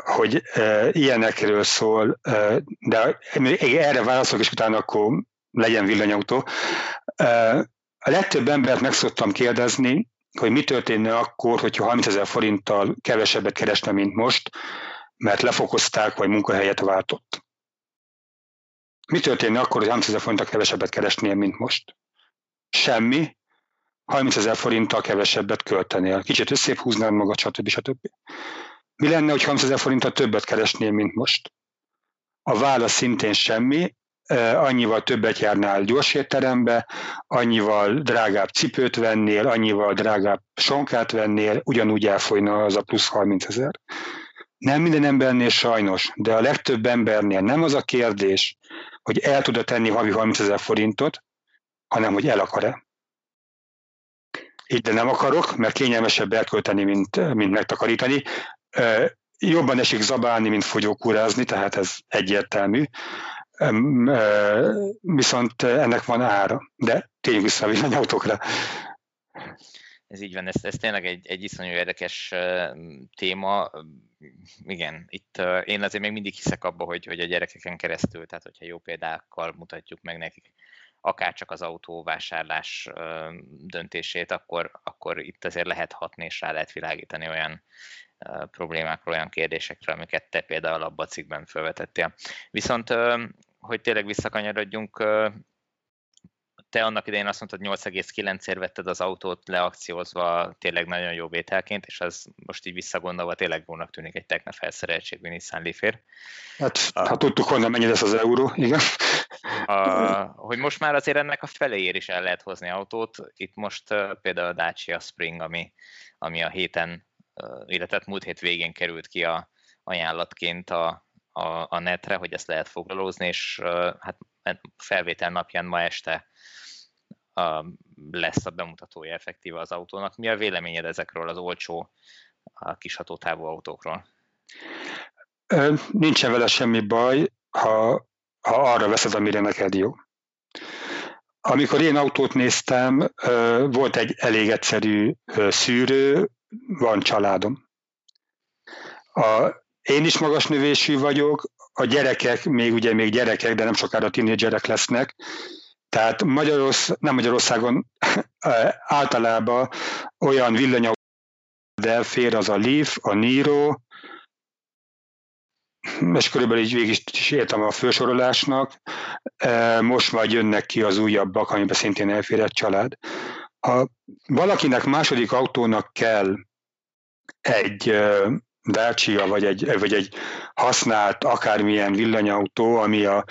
hogy ilyenekről szól, de erre válaszolok, és utána akkor legyen villanyautó. A legtöbb embert meg szoktam kérdezni, hogy mi történne akkor, hogyha 30 ezer forinttal kevesebbet keresne, mint most, mert lefokozták, vagy munkahelyet váltott. Mi történne akkor, hogy 30 ezer forinttal kevesebbet keresnél, mint most? Semmi. 30 ezer forinttal kevesebbet költenél. Kicsit összép húznád magad, stb. stb. Mi lenne, hogy 30 ezer forinttal többet keresnél, mint most? A válasz szintén semmi, annyival többet járnál gyorsétterembe, annyival drágább cipőt vennél, annyival drágább sonkát vennél, ugyanúgy elfolyna az a plusz 30 ezer. Nem minden embernél sajnos, de a legtöbb embernél nem az a kérdés, hogy el tud tenni havi 30 ezer forintot, hanem hogy el akar-e. Így de nem akarok, mert kényelmesebb elkölteni, mint, mint megtakarítani. Jobban esik zabálni, mint fogyókúrázni, tehát ez egyértelmű viszont ennek van ára. De tényleg vissza a villanyautókra. Ez így van, ez, ez tényleg egy, egy iszonyú érdekes téma. Igen, itt én azért még mindig hiszek abba, hogy, hogy a gyerekeken keresztül, tehát hogyha jó példákkal mutatjuk meg nekik, akár csak az autóvásárlás döntését, akkor, akkor itt azért lehet hatni és rá lehet világítani olyan problémákra, olyan kérdésekre, amiket te például abban a cikkben felvetettél. Viszont hogy tényleg visszakanyarodjunk, te annak idején azt mondtad, 8,9-ért vetted az autót leakciózva tényleg nagyon jó vételként, és az most így visszagondolva tényleg jónak tűnik egy tegnap felszereltségű Nissan leaf Hát, a, ha tudtuk honnan mennyi lesz az euró, igen. A, hogy most már azért ennek a feléért is el lehet hozni autót. Itt most uh, például a Dacia Spring, ami, ami a héten, uh, illetve múlt hét végén került ki a ajánlatként a, a, a netre, hogy ezt lehet foglalózni, és hát felvétel napján ma este a, lesz a bemutatója effektíve az autónak. Mi a véleményed ezekről az olcsó a kis hatótávú autókról? Nincsen vele semmi baj, ha, ha arra veszed, amire neked jó. Amikor én autót néztem, volt egy elég egyszerű szűrő, van családom. A, én is magas növésű vagyok, a gyerekek még ugye még gyerekek, de nem sokára tínédzserek lesznek, tehát Magyarorsz, nem Magyarországon általában olyan villanyok elfér az a Leaf, a Niro, és körülbelül így végig is értem a felsorolásnak. Most majd jönnek ki az újabbak, amiben szintén elfér egy család. Ha valakinek második autónak kell egy Dacia, vagy egy, vagy egy használt akármilyen villanyautó, ami a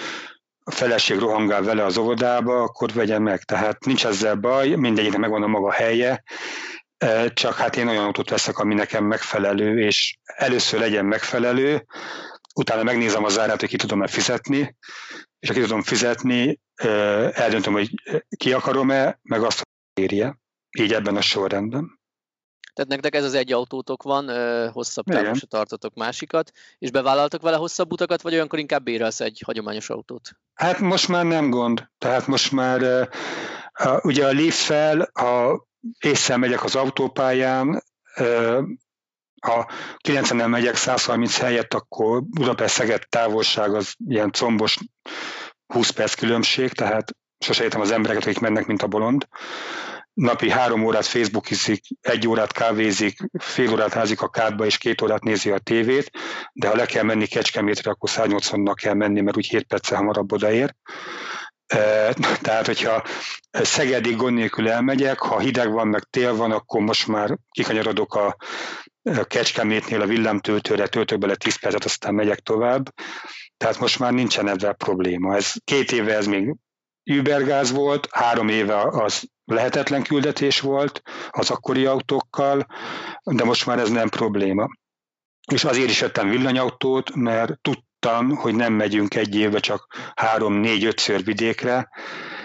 feleség rohangál vele az óvodába, akkor vegye meg. Tehát nincs ezzel baj, mindegyiknek megvan a maga helye, e, csak hát én olyan autót veszek, ami nekem megfelelő, és először legyen megfelelő, utána megnézem az árát, hogy ki tudom-e fizetni, és ha ki tudom fizetni, e, eldöntöm, hogy ki akarom-e, meg azt érje. Így ebben a sorrendben. Tehát nektek ez az egy autótok van, hosszabb távon se tartotok másikat, és bevállaltok vele hosszabb utakat, vagy olyankor inkább bérelsz egy hagyományos autót? Hát most már nem gond. Tehát most már ugye a Leaf-fel, ha észre megyek az autópályán, ha 90-nel megyek 130 helyett, akkor Budapest-Szeged távolság az ilyen combos 20 perc különbség, tehát sose értem az embereket, akik mennek, mint a bolond napi három órát Facebookizik, egy órát kávézik, fél órát házik a kádba, és két órát nézi a tévét, de ha le kell menni Kecskemétre, akkor 180-nak kell menni, mert úgy 7 perccel hamarabb odaér. E, tehát, hogyha Szegedig gond nélkül elmegyek, ha hideg van, meg tél van, akkor most már kikanyarodok a Kecskemétnél a villámtöltőre, töltök bele 10 percet, aztán megyek tovább. Tehát most már nincsen ezzel probléma. Ez, két éve ez még übergáz volt, három éve az lehetetlen küldetés volt az akkori autókkal, de most már ez nem probléma. És azért is vettem villanyautót, mert tudtam, hogy nem megyünk egy évbe csak három-négy-ötször vidékre,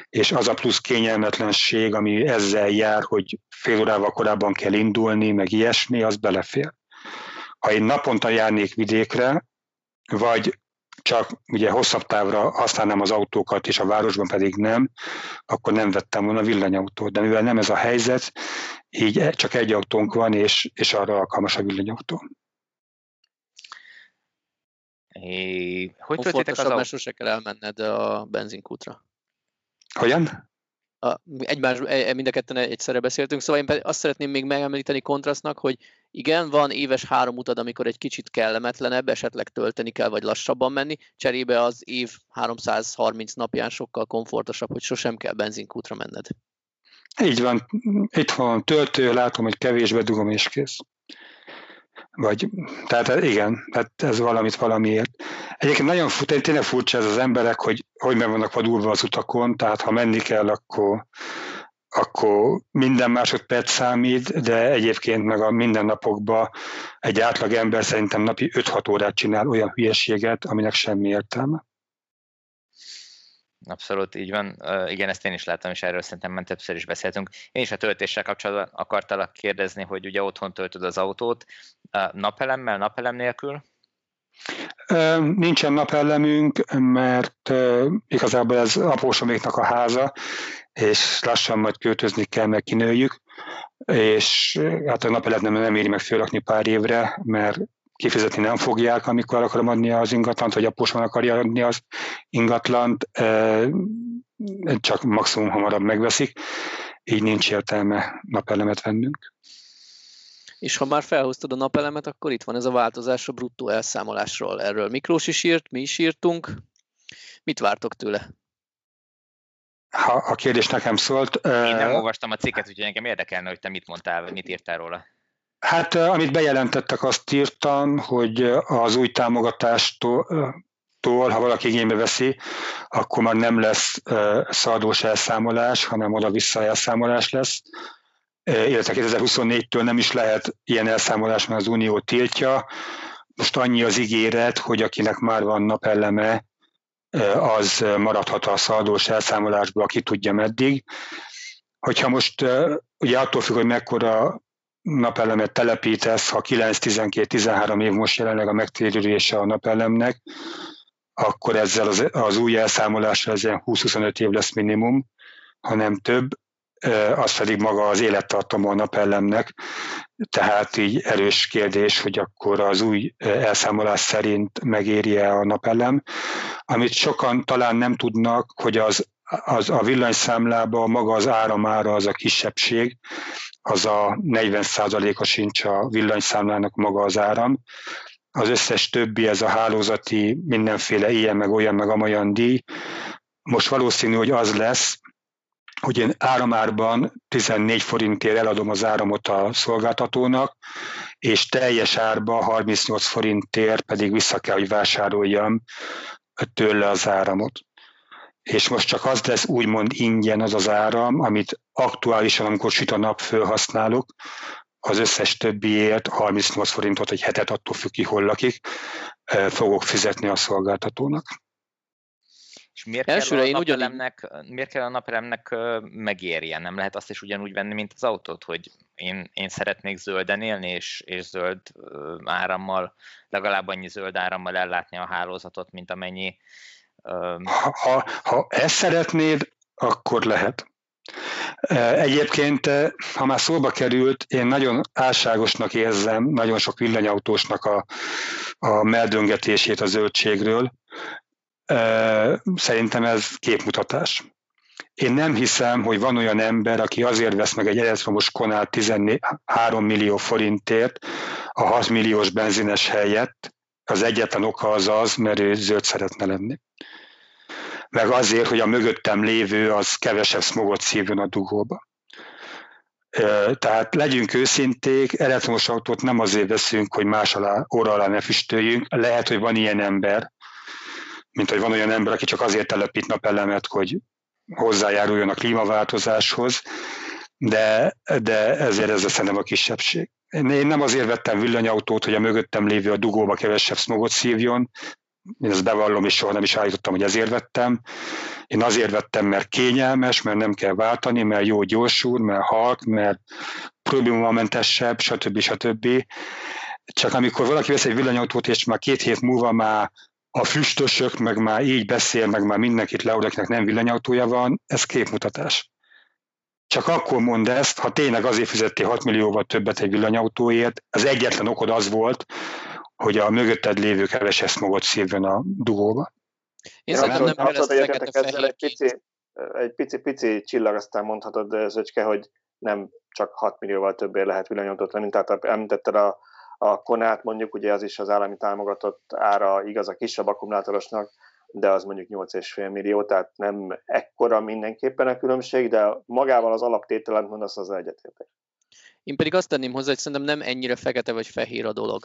és az a plusz kényelmetlenség, ami ezzel jár, hogy fél órával korábban kell indulni, meg ilyesmi, az belefér. Ha én naponta járnék vidékre, vagy csak ugye hosszabb távra használnám az autókat, és a városban pedig nem, akkor nem vettem volna villanyautót. De mivel nem ez a helyzet, így csak egy autónk van, és, és arra alkalmas a villanyautó. É, hogy töltitek az autó? sose kell elmenned a benzinkútra. Hogyan? A, egymás, e, e, mind a ketten egyszerre beszéltünk, szóval én azt szeretném még megemlíteni kontrasztnak, hogy igen, van éves három utad, amikor egy kicsit kellemetlenebb, esetleg tölteni kell, vagy lassabban menni, cserébe az év 330 napján sokkal komfortosabb, hogy sosem kell benzinkútra menned. Így van, itt van töltő, látom, hogy kevésbe dugom és kész. Vagy, tehát igen, tehát ez valamit valamiért. Egyébként nagyon fut, tényleg furcsa ez az emberek, hogy hogy meg vannak vadulva az utakon, tehát ha menni kell, akkor, akkor minden másodperc számít, de egyébként meg a mindennapokban egy átlag ember szerintem napi 5-6 órát csinál olyan hülyeséget, aminek semmi értelme. Abszolút így van. Igen, ezt én is láttam, és erről szerintem már többször is beszéltünk. Én is a töltéssel kapcsolatban akartalak kérdezni, hogy ugye otthon töltöd az autót, uh, napelemmel, napelem nélkül? Nincsen napellemünk, mert igazából ez apósoméknak a háza, és lassan majd költözni kell, meg kinőjük, és hát a napelemet nem, nem éri meg fölrakni pár évre, mert kifizetni nem fogják, amikor akarom adni az ingatlant, vagy apósom akarja adni az ingatlant, csak maximum hamarabb megveszik, így nincs értelme napelemet vennünk. És ha már felhoztad a napelemet, akkor itt van ez a változás a bruttó elszámolásról. Erről Miklós is írt, mi is írtunk. Mit vártok tőle? Ha a kérdés nekem szólt. Én nem olvastam a cikket, úgyhogy engem érdekelne, hogy te mit mondtál, vagy mit írtál róla. Hát amit bejelentettek, azt írtam, hogy az új támogatástól, ha valaki igénybe veszi, akkor már nem lesz szaldós elszámolás, hanem oda-vissza elszámolás lesz. Illetve 2024-től nem is lehet ilyen elszámolás, mert az Unió tiltja. Most annyi az ígéret, hogy akinek már van napelleme, az maradhat a szaldós elszámolásba, aki tudja meddig. Hogyha most ugye attól függ, hogy mekkora napelemet telepítesz, ha 9-12-13 év most jelenleg a megtérülése a napelemnek, akkor ezzel az, az új elszámolásra ez ilyen 20-25 év lesz minimum, hanem több, az pedig maga az élettartama a napelemnek, tehát így erős kérdés, hogy akkor az új elszámolás szerint megéri-e a napelem. Amit sokan talán nem tudnak, hogy az, az a villanyszámlában maga az áramára az a kisebbség, az a 40%-a sincs a villanyszámlának maga az áram. Az összes többi, ez a hálózati mindenféle ilyen, meg olyan, meg amolyan díj. Most valószínű, hogy az lesz, hogy én áramárban 14 forintért eladom az áramot a szolgáltatónak, és teljes árba 38 forintért pedig vissza kell, hogy vásároljam tőle az áramot és most csak az lesz úgymond ingyen az az áram, amit aktuálisan, amikor süt a nap, felhasználok, az összes többiért 38 forintot egy hetet attól függ ki, hol lakik, fogok fizetni a szolgáltatónak. És miért Elsőre kell, a napelemnek, ugyan... miért kell a napelemnek megérjen? Nem lehet azt is ugyanúgy venni, mint az autót, hogy én, én szeretnék zölden élni, és, és zöld árammal, legalább annyi zöld árammal ellátni a hálózatot, mint amennyi ha, ha, ezt szeretnéd, akkor lehet. Egyébként, ha már szóba került, én nagyon álságosnak érzem nagyon sok villanyautósnak a, a meldöngetését a zöldségről. Szerintem ez képmutatás. Én nem hiszem, hogy van olyan ember, aki azért vesz meg egy elektromos konát 13 millió forintért a 6 milliós benzines helyett. Az egyetlen oka az az, mert ő zöld szeretne lenni meg azért, hogy a mögöttem lévő az kevesebb smogot szívjon a dugóba. Tehát legyünk őszinték, elektromos autót nem azért veszünk, hogy más alá, óra alá ne füstöljünk. Lehet, hogy van ilyen ember, mint hogy van olyan ember, aki csak azért telepít napelemet, hogy hozzájáruljon a klímaváltozáshoz, de, de ezért ez szerintem a kisebbség. Én nem azért vettem villanyautót, hogy a mögöttem lévő a dugóba kevesebb smogot szívjon, én ezt bevallom, és soha nem is állítottam, hogy ezért vettem. Én azért vettem, mert kényelmes, mert nem kell váltani, mert jó gyorsul, mert halk, mert problémamentesebb, stb. stb. Csak amikor valaki vesz egy villanyautót, és már két hét múlva már a füstösök, meg már így beszél, meg már mindenkit leold, akinek nem villanyautója van, ez képmutatás. Csak akkor mondd ezt, ha tényleg azért fizettél 6 millióval többet egy villanyautóért, az egyetlen okod az volt, hogy a mögötted lévő keveses smogot szívjon a dugóba. Én szerintem nem kell ezt ezzel egy pici, egy pici, pici csillag, aztán mondhatod, Zöcske, hogy nem csak 6 millióval többért lehet villanyautót lenni, tehát említetted a, a konát mondjuk, ugye az is az állami támogatott ára igaz a kisebb akkumulátorosnak, de az mondjuk 8,5 millió, tehát nem ekkora mindenképpen a különbség, de magával az alaptételen mondasz, az egyetértek. Én pedig azt tenném hozzá, hogy szerintem nem ennyire fekete vagy fehér a dolog.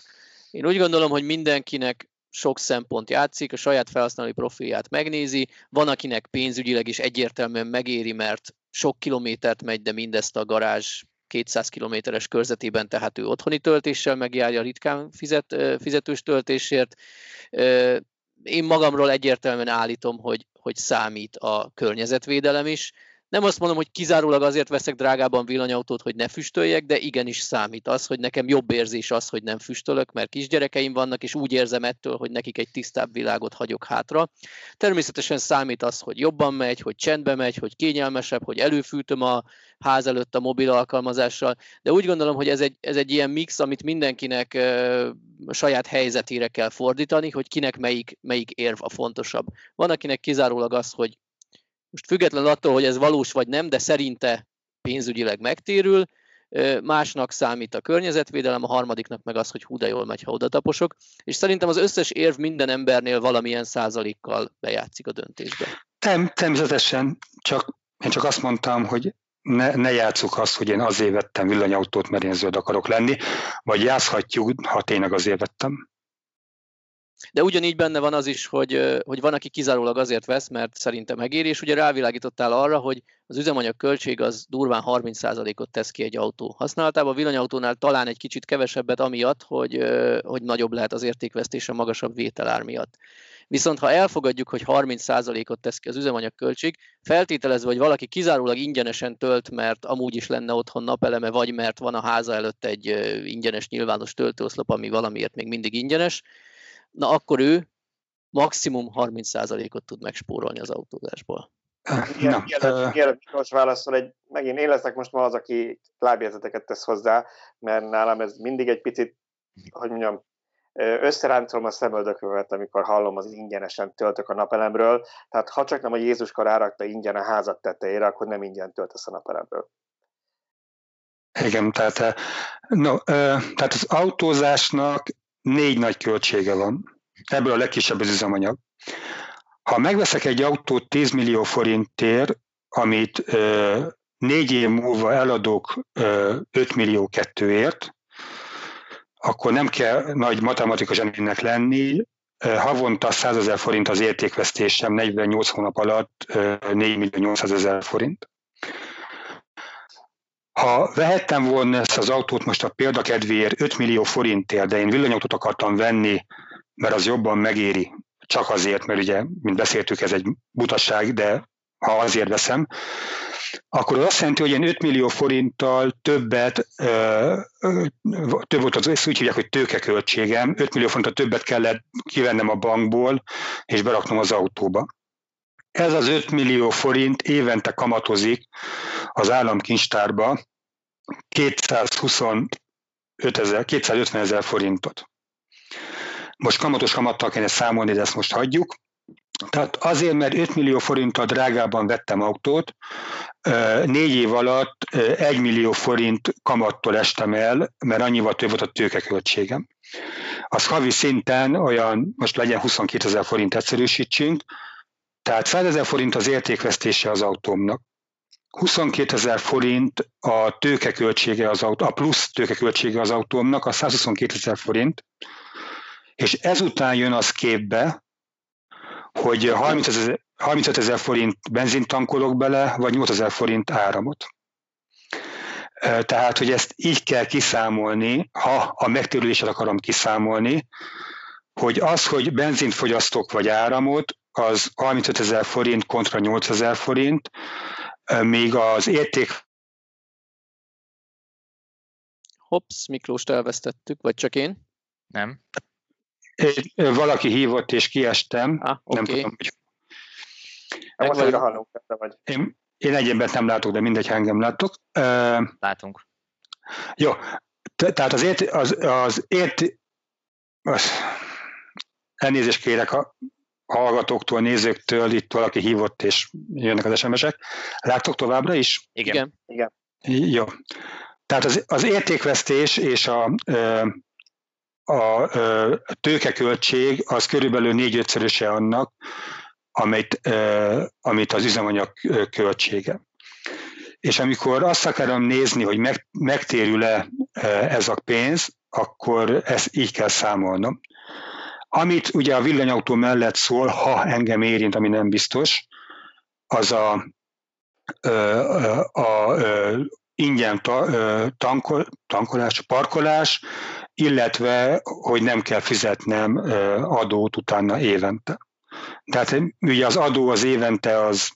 Én úgy gondolom, hogy mindenkinek sok szempont játszik, a saját felhasználói profilját megnézi, van akinek pénzügyileg is egyértelműen megéri, mert sok kilométert megy, de mindezt a garázs 200 kilométeres körzetében, tehát ő otthoni töltéssel megjárja ritkán fizet, fizetős töltésért. Én magamról egyértelműen állítom, hogy, hogy számít a környezetvédelem is. Nem azt mondom, hogy kizárólag azért veszek drágában villanyautót, hogy ne füstöljek, de igenis számít az, hogy nekem jobb érzés az, hogy nem füstölök, mert kisgyerekeim vannak, és úgy érzem ettől, hogy nekik egy tisztább világot hagyok hátra. Természetesen számít az, hogy jobban megy, hogy csendbe megy, hogy kényelmesebb, hogy előfűtöm a ház előtt a mobil alkalmazással, de úgy gondolom, hogy ez egy, ez egy ilyen mix, amit mindenkinek a saját helyzetére kell fordítani, hogy kinek melyik, melyik érv a fontosabb. Van, akinek kizárólag az, hogy most független attól, hogy ez valós vagy nem, de szerinte pénzügyileg megtérül, másnak számít a környezetvédelem, a harmadiknak meg az, hogy hú de jól megy, ha oda taposok, és szerintem az összes érv minden embernél valamilyen százalékkal bejátszik a döntésbe. Nem, természetesen, csak én csak azt mondtam, hogy ne, ne játsszuk azt, hogy én azért vettem villanyautót, mert én zöld akarok lenni, vagy játszhatjuk, ha tényleg azért vettem. De ugyanígy benne van az is, hogy, hogy van, aki kizárólag azért vesz, mert szerintem megéri, és ugye rávilágítottál arra, hogy az üzemanyag költség az durván 30%-ot tesz ki egy autó használatában. A villanyautónál talán egy kicsit kevesebbet amiatt, hogy, hogy nagyobb lehet az értékvesztés a magasabb vételár miatt. Viszont ha elfogadjuk, hogy 30%-ot tesz ki az üzemanyag költség, feltételezve, hogy valaki kizárólag ingyenesen tölt, mert amúgy is lenne otthon napeleme, vagy mert van a háza előtt egy ingyenes nyilvános töltőoszlop, ami valamiért még mindig ingyenes, na akkor ő maximum 30%-ot tud megspórolni az autózásból. Mielőtt Miklós válaszol, egy, megint én leszek most ma az, aki lábjegyzeteket tesz hozzá, mert nálam ez mindig egy picit, hogy mondjam, összeráncolom a szemöldökömet, amikor hallom az ingyenesen töltök a napelemről, tehát ha csak nem a Jézuskar árakta ingyen a házat tetejére, akkor nem ingyen töltesz a napelemből. Igen, tehát, no, tehát az autózásnak négy nagy költsége van. Ebből a legkisebb az üzemanyag. Ha megveszek egy autót 10 millió forintért, amit ö, négy év múlva eladok ö, 5 millió kettőért, akkor nem kell nagy matematikus zseninek lenni, havonta 100 ezer forint az értékvesztésem, 48 hónap alatt 4 millió 800 ezer forint. Ha vehettem volna ezt az autót most a példakedvéért 5 millió forintért, de én villanyautót akartam venni, mert az jobban megéri, csak azért, mert ugye, mint beszéltük, ez egy butasság, de ha azért veszem, akkor az azt jelenti, hogy én 5 millió forinttal többet, több volt az, ezt úgy hívják, hogy tőkeköltségem, 5 millió forinttal többet kellett kivennem a bankból, és beraknom az autóba. Ez az 5 millió forint évente kamatozik az államkincstárba 225 ezer, 250 ezer forintot. Most kamatos kamattal kéne számolni, de ezt most hagyjuk. Tehát azért, mert 5 millió forinttal drágában vettem autót, négy év alatt 1 millió forint kamattól estem el, mert annyival több volt a tőkeköltségem. Az havi szinten olyan, most legyen 22 ezer forint egyszerűsítsünk, tehát 100 ezer forint az értékvesztése az autómnak. 22 ezer forint a tőkeköltsége az autó, a plusz tőkeköltsége az autómnak, a 122 ezer forint, és ezután jön az képbe, hogy 30 ezer, 35 ezer forint benzint tankolok bele, vagy 8 ezer forint áramot. Tehát, hogy ezt így kell kiszámolni, ha a megtérülését akarom kiszámolni, hogy az, hogy benzint fogyasztok vagy áramot, az 35 ezer forint kontra 8 ezer forint, még az érték Hops, Miklóst elvesztettük, vagy csak én? Nem. Valaki hívott, és kiestem. Ah, okay. Nem tudom, hogy... Most újra hallunk, vagy. Én, én egyébben nem látok, de mindegy, ha engem látok. Látunk. Jó, tehát az ért, az, az ért, az, elnézést kérek a hallgatóktól, nézőktől, itt valaki hívott, és jönnek az SMS-ek. Láttok továbbra is? Igen. Igen. Jó. Tehát az, az értékvesztés és a, a, a tőkeköltség az körülbelül négy-ötszöröse annak, amit, amit az üzemanyag költsége. És amikor azt akarom nézni, hogy meg, megtérül-e ez a pénz, akkor ezt így kell számolnom. Amit ugye a villanyautó mellett szól, ha engem érint, ami nem biztos, az a, a, a, a ingyen ta, tankol, tankolás, parkolás, illetve hogy nem kell fizetnem adót utána évente. Tehát ugye az adó az évente az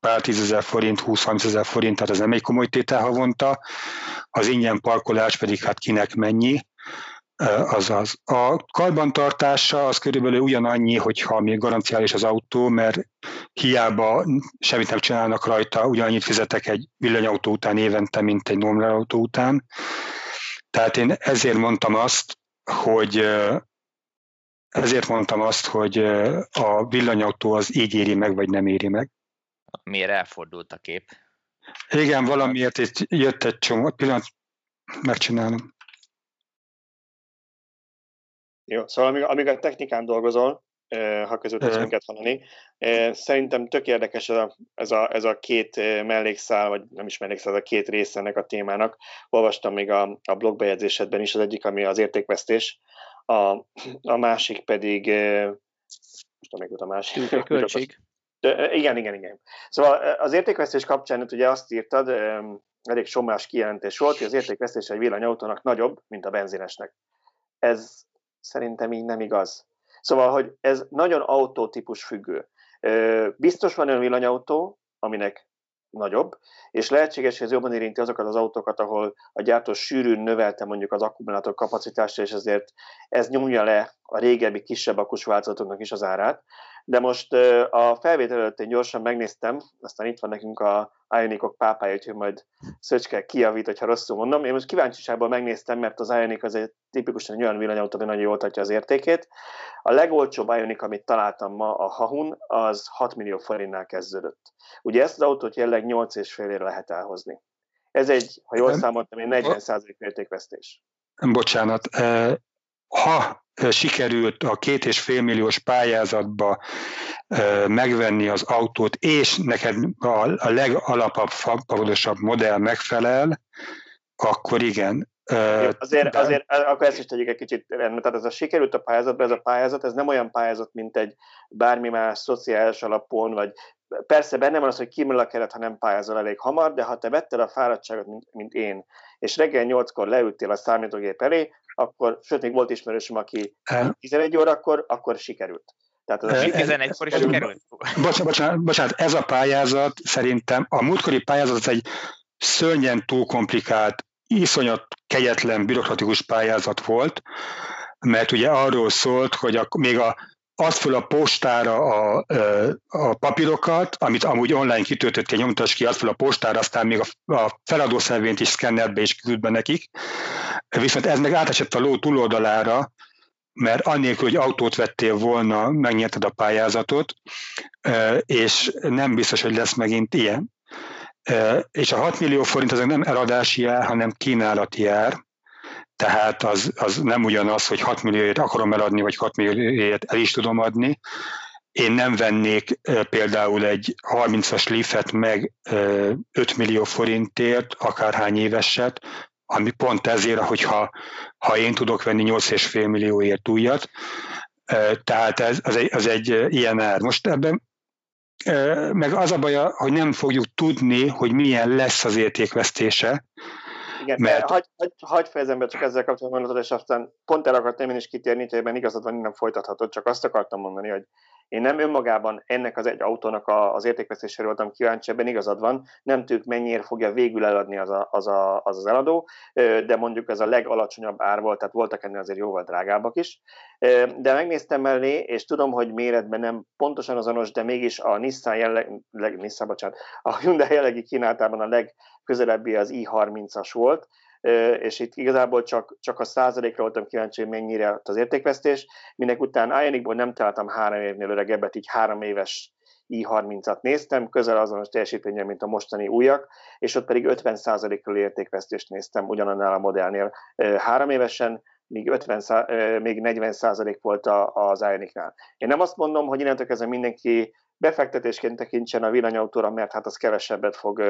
pár tízezer forint, 20-30 ezer forint, tehát ez nem egy komoly tétel havonta, az ingyen parkolás pedig hát kinek mennyi, azaz. A karbantartása az körülbelül ugyanannyi, hogyha még garanciális az autó, mert hiába semmit nem csinálnak rajta, ugyanannyit fizetek egy villanyautó után évente, mint egy normál autó után. Tehát én ezért mondtam azt, hogy ezért mondtam azt, hogy a villanyautó az így éri meg, vagy nem éri meg. Miért elfordult a kép? Igen, valamiért itt jött egy csomó. Pillanat, megcsinálom. Jó, szóval amíg, amíg a technikán dolgozol, ha közül tudsz minket hallani, szerintem tök érdekes ez a, ez, a, ez a két mellékszál, vagy nem is mellékszál, ez a két része ennek a témának. Olvastam még a, a blogbejegyzésedben is, az egyik, ami az értékvesztés, a, a másik pedig, most nem még a másik. Költség. Igen, igen, igen. Szóval az értékvesztés kapcsán ugye azt írtad, elég somás kijelentés volt, hogy az értékvesztés egy villanyautónak nagyobb, mint a benzinesnek. Ez Szerintem így nem igaz. Szóval, hogy ez nagyon autótípus függő. Biztos van olyan villanyautó, aminek nagyobb, és lehetséges, hogy ez jobban érinti azokat az autókat, ahol a gyártó sűrűn növelte mondjuk az akkumulátor kapacitást, és ezért ez nyomja le a régebbi kisebb akus változatoknak is az árát. De most a felvétel előtt én gyorsan megnéztem, aztán itt van nekünk a Ionikok pápája, úgyhogy majd Szöcske kijavít, hogyha rosszul mondom. Én most kíváncsiságból megnéztem, mert az Ionik az egy tipikusan egy olyan villanyautó, ami nagyon jól tartja az értékét. A legolcsóbb Ionik, amit találtam ma a Hahun, az 6 millió forintnál kezdődött. Ugye ezt az autót jelenleg 8,5 ére lehet elhozni. Ez egy, ha jól számoltam, egy 40% értékvesztés. Bocsánat, ha sikerült a két és fél milliós pályázatba megvenni az autót, és neked a, legalapabb, fapadosabb modell megfelel, akkor igen. Azért, de... azért akkor ezt is tegyük egy kicsit rendben. Tehát ez a sikerült a pályázatba, ez a pályázat, ez nem olyan pályázat, mint egy bármi más szociális alapon, vagy persze benne van az, hogy kimel a keret, ha nem pályázol elég hamar, de ha te vetted a fáradtságot, mint, mint én, és reggel nyolckor leültél a számítógép elé, akkor, sőt, még volt ismerősöm, aki 11 órakor, akkor sikerült. Tehát az 11-kor is sikerült. Bocsánat, bocsánat, bocsánat, ez a pályázat szerintem, a múltkori pályázat az egy szörnyen túl komplikált, iszonyat kegyetlen, bürokratikus pályázat volt, mert ugye arról szólt, hogy a, még a azt föl a postára a, a papírokat, amit amúgy online kitöltött ki, nyomtas ki, azt föl a postára, aztán még a, a feladószervényt is szkennerbe és küld be nekik. Viszont ez meg átesett a ló túloldalára, mert annélkül, hogy autót vettél volna, megnyerted a pályázatot, és nem biztos, hogy lesz megint ilyen. És a 6 millió forint az nem eladási jár, hanem kínálati jár, tehát az, az nem ugyanaz, hogy 6 millióért akarom eladni, vagy 6 millióért el is tudom adni. Én nem vennék például egy 30-as Leafet meg 5 millió forintért, akárhány éveset, ami pont ezért, hogyha ha én tudok venni 8,5 millióért újat, tehát ez az egy, az egy ilyen ár. Most ebben meg az a baj, hogy nem fogjuk tudni, hogy milyen lesz az értékvesztése, Igen, mert... hagy, hagy, hagy fejezem be csak ezzel kapcsolatban, és aztán pont el akartam én is kitérni, hogy ebben igazad van, nem folytathatod, csak azt akartam mondani, hogy én nem önmagában ennek az egy autónak a, az értékvesztésére voltam kíváncsi, ebben igazad van, nem tudjuk mennyire fogja végül eladni az, a, az, a, az az eladó, de mondjuk ez a legalacsonyabb ár volt, tehát voltak ennél azért jóval drágábbak is. De megnéztem mellé, és tudom, hogy méretben nem pontosan azonos, de mégis a Nissan jelleg, leg, Nissan, bocsánat, a Hyundai jellegi kínálatában a legközelebbi az i30-as volt, és itt igazából csak, csak a százalékra voltam kíváncsi, hogy mennyire az értékvesztés. Minek után Ionicból nem találtam három évnél öregebbet, így három éves i30-at néztem, közel azonos teljesítménye, mint a mostani újak, és ott pedig 50%-kal értékvesztést néztem ugyanannál a modellnél három évesen, míg, 50, még 40% volt az Ionicnál. Én nem azt mondom, hogy innentől kezdve mindenki befektetésként tekintsen a villanyautóra, mert hát az kevesebbet fog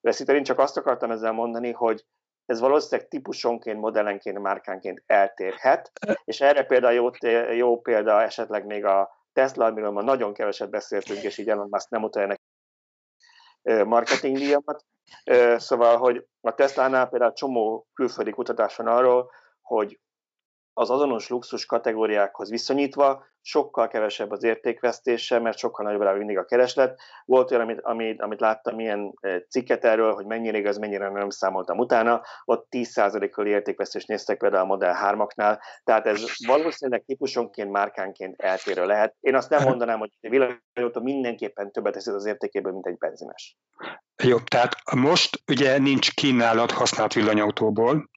veszíteni. Én csak azt akartam ezzel mondani, hogy ez valószínűleg típusonként, modellenként, márkánként eltérhet, és erre például jó, jó példa esetleg még a Tesla, amiről ma nagyon keveset beszéltünk, és így Elon Musk nem utalja neki marketing díjamat. Szóval, hogy a Tesla-nál például csomó külföldi kutatás van arról, hogy az azonos luxus kategóriákhoz viszonyítva sokkal kevesebb az értékvesztése, mert sokkal nagyobb rá mindig a kereslet. Volt olyan, amit, amit, amit láttam, ilyen e, cikket erről, hogy mennyire igaz, mennyire nem számoltam utána, ott 10%-kal értékvesztést néztek például a Model 3-aknál, tehát ez valószínűleg típusonként, márkánként eltérő lehet. Én azt nem mondanám, hogy egy villanyautó mindenképpen többet teszi az értékéből, mint egy benzines. Jó, tehát most ugye nincs kínálat használt villanyautóból,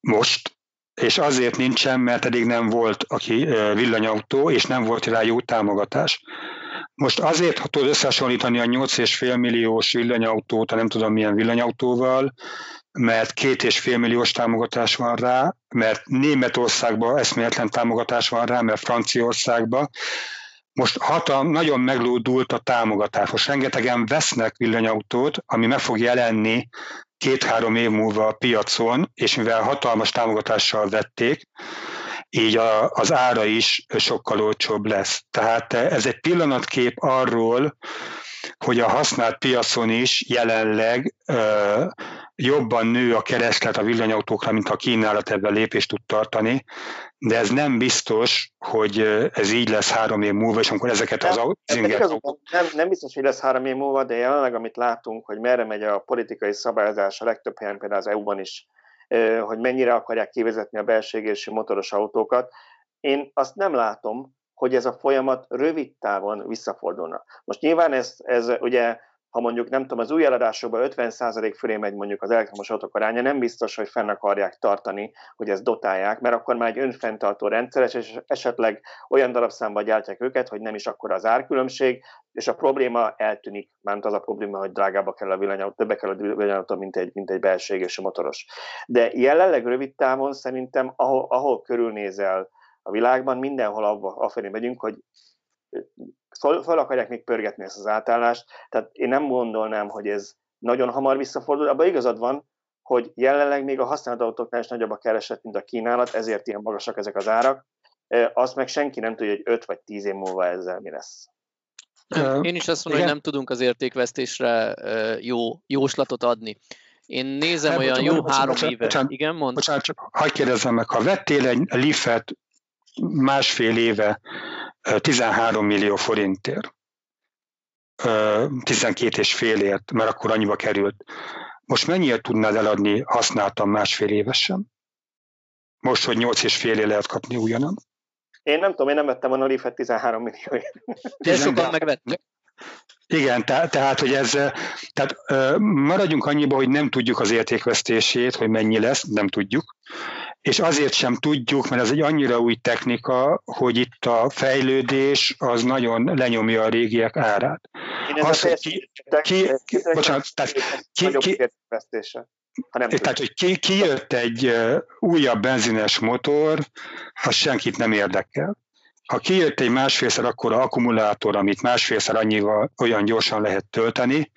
most és azért nincsen, mert eddig nem volt aki villanyautó, és nem volt rá jó támogatás. Most azért tudod összehasonlítani a 8,5 milliós villanyautót, a nem tudom milyen villanyautóval, mert két és fél milliós támogatás van rá, mert Németországban eszméletlen támogatás van rá, mert Franciaországban. Most hatal, nagyon meglódult a támogatás. Most rengetegen vesznek villanyautót, ami meg fog jelenni két-három év múlva a piacon, és mivel hatalmas támogatással vették, így a, az ára is sokkal olcsóbb lesz. Tehát ez egy pillanatkép arról, hogy a használt piacon is jelenleg jobban nő a kereslet a villanyautókra, mint a kínálat ebben lépést tud tartani, de ez nem biztos, hogy ez így lesz három év múlva, és amikor ezeket az autókat... Nem, nem biztos, hogy lesz három év múlva, de jelenleg, amit látunk, hogy merre megy a politikai szabályozás, a legtöbb helyen például az EU-ban is, hogy mennyire akarják kivezetni a belségési motoros autókat, én azt nem látom, hogy ez a folyamat rövid távon visszafordulna. Most nyilván ez, ez ugye ha mondjuk nem tudom, az új eladásokban 50% fölé megy mondjuk az elektromos autók aránya, nem biztos, hogy fenn akarják tartani, hogy ezt dotálják, mert akkor már egy önfenntartó rendszeres, és esetleg olyan darabszámban gyártják őket, hogy nem is akkor az árkülönbség, és a probléma eltűnik, mert az a probléma, hogy drágába kell a villanyautó, többe kell a villanyautó, mint egy, mint egy belséges motoros. De jelenleg rövid távon szerintem, ahol, ahol körülnézel a világban, mindenhol abba, afelé megyünk, hogy fel, fel akarják még pörgetni ezt az átállást, tehát én nem gondolnám, hogy ez nagyon hamar visszafordul, abban igazad van, hogy jelenleg még a használt autóknál is nagyobb a kereset, mint a kínálat, ezért ilyen magasak ezek az árak. Azt meg senki nem tudja, hogy 5 vagy 10 év múlva ezzel mi lesz. Én is azt mondom, hogy nem tudunk az értékvesztésre jó jóslatot adni. Én nézem nem, olyan bocsánat, jó bocsánat, három bocsánat, éve. Bocsánat, Igen, mond. Bocsánat, csak hagyj kérdezzem meg, ha vettél egy Leafet másfél éve 13 millió forintért, 12 és félért, mert akkor annyiba került. Most mennyire tudnád eladni használtam másfél évesen? Most, hogy 8 és fél lehet kapni ugyanan? Én nem tudom, én nem vettem a Leafet 13 millióért. De sokan megvettek. Igen, tehát, tehát hogy ez, tehát maradjunk annyiba, hogy nem tudjuk az értékvesztését, hogy mennyi lesz, nem tudjuk és azért sem tudjuk, mert ez egy annyira új technika, hogy itt a fejlődés az nagyon lenyomja a régiek árát. Én az, hogy ki, ki, ki, bocsánat, tehát ki, ki, tehát, hogy ki, ki jött egy újabb benzines motor, az senkit nem érdekel. Ha kijött egy másfélszer akkora akkumulátor, amit másfélszer annyival olyan gyorsan lehet tölteni,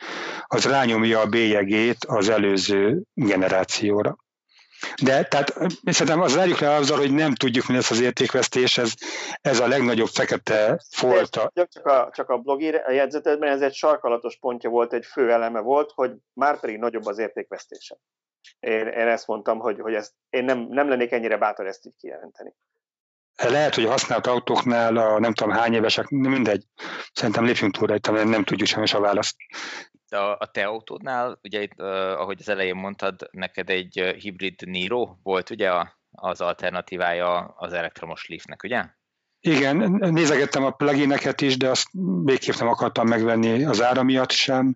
az rányomja a bélyegét az előző generációra. De tehát szerintem az várjuk le azzal, hogy nem tudjuk, mi lesz az értékvesztés, ez, ez a legnagyobb fekete folta. Csak a, csak a blogi jegyzetedben ez egy sarkalatos pontja volt, egy fő eleme volt, hogy már pedig nagyobb az értékvesztése. Én, én ezt mondtam, hogy, hogy ezt, én nem, nem lennék ennyire bátor ezt így kijelenteni. Lehet, hogy a használt autóknál a nem tudom hány évesek, mindegy. Szerintem lépjünk túl rajta, mert nem tudjuk sajnos a választ. A, a te autódnál, ugye itt, uh, ahogy az elején mondtad, neked egy hibrid Niro volt ugye a, az alternatívája az elektromos Leafnek, ugye? Igen, nézegettem a plugineket is, de azt végképp nem akartam megvenni az ára miatt sem.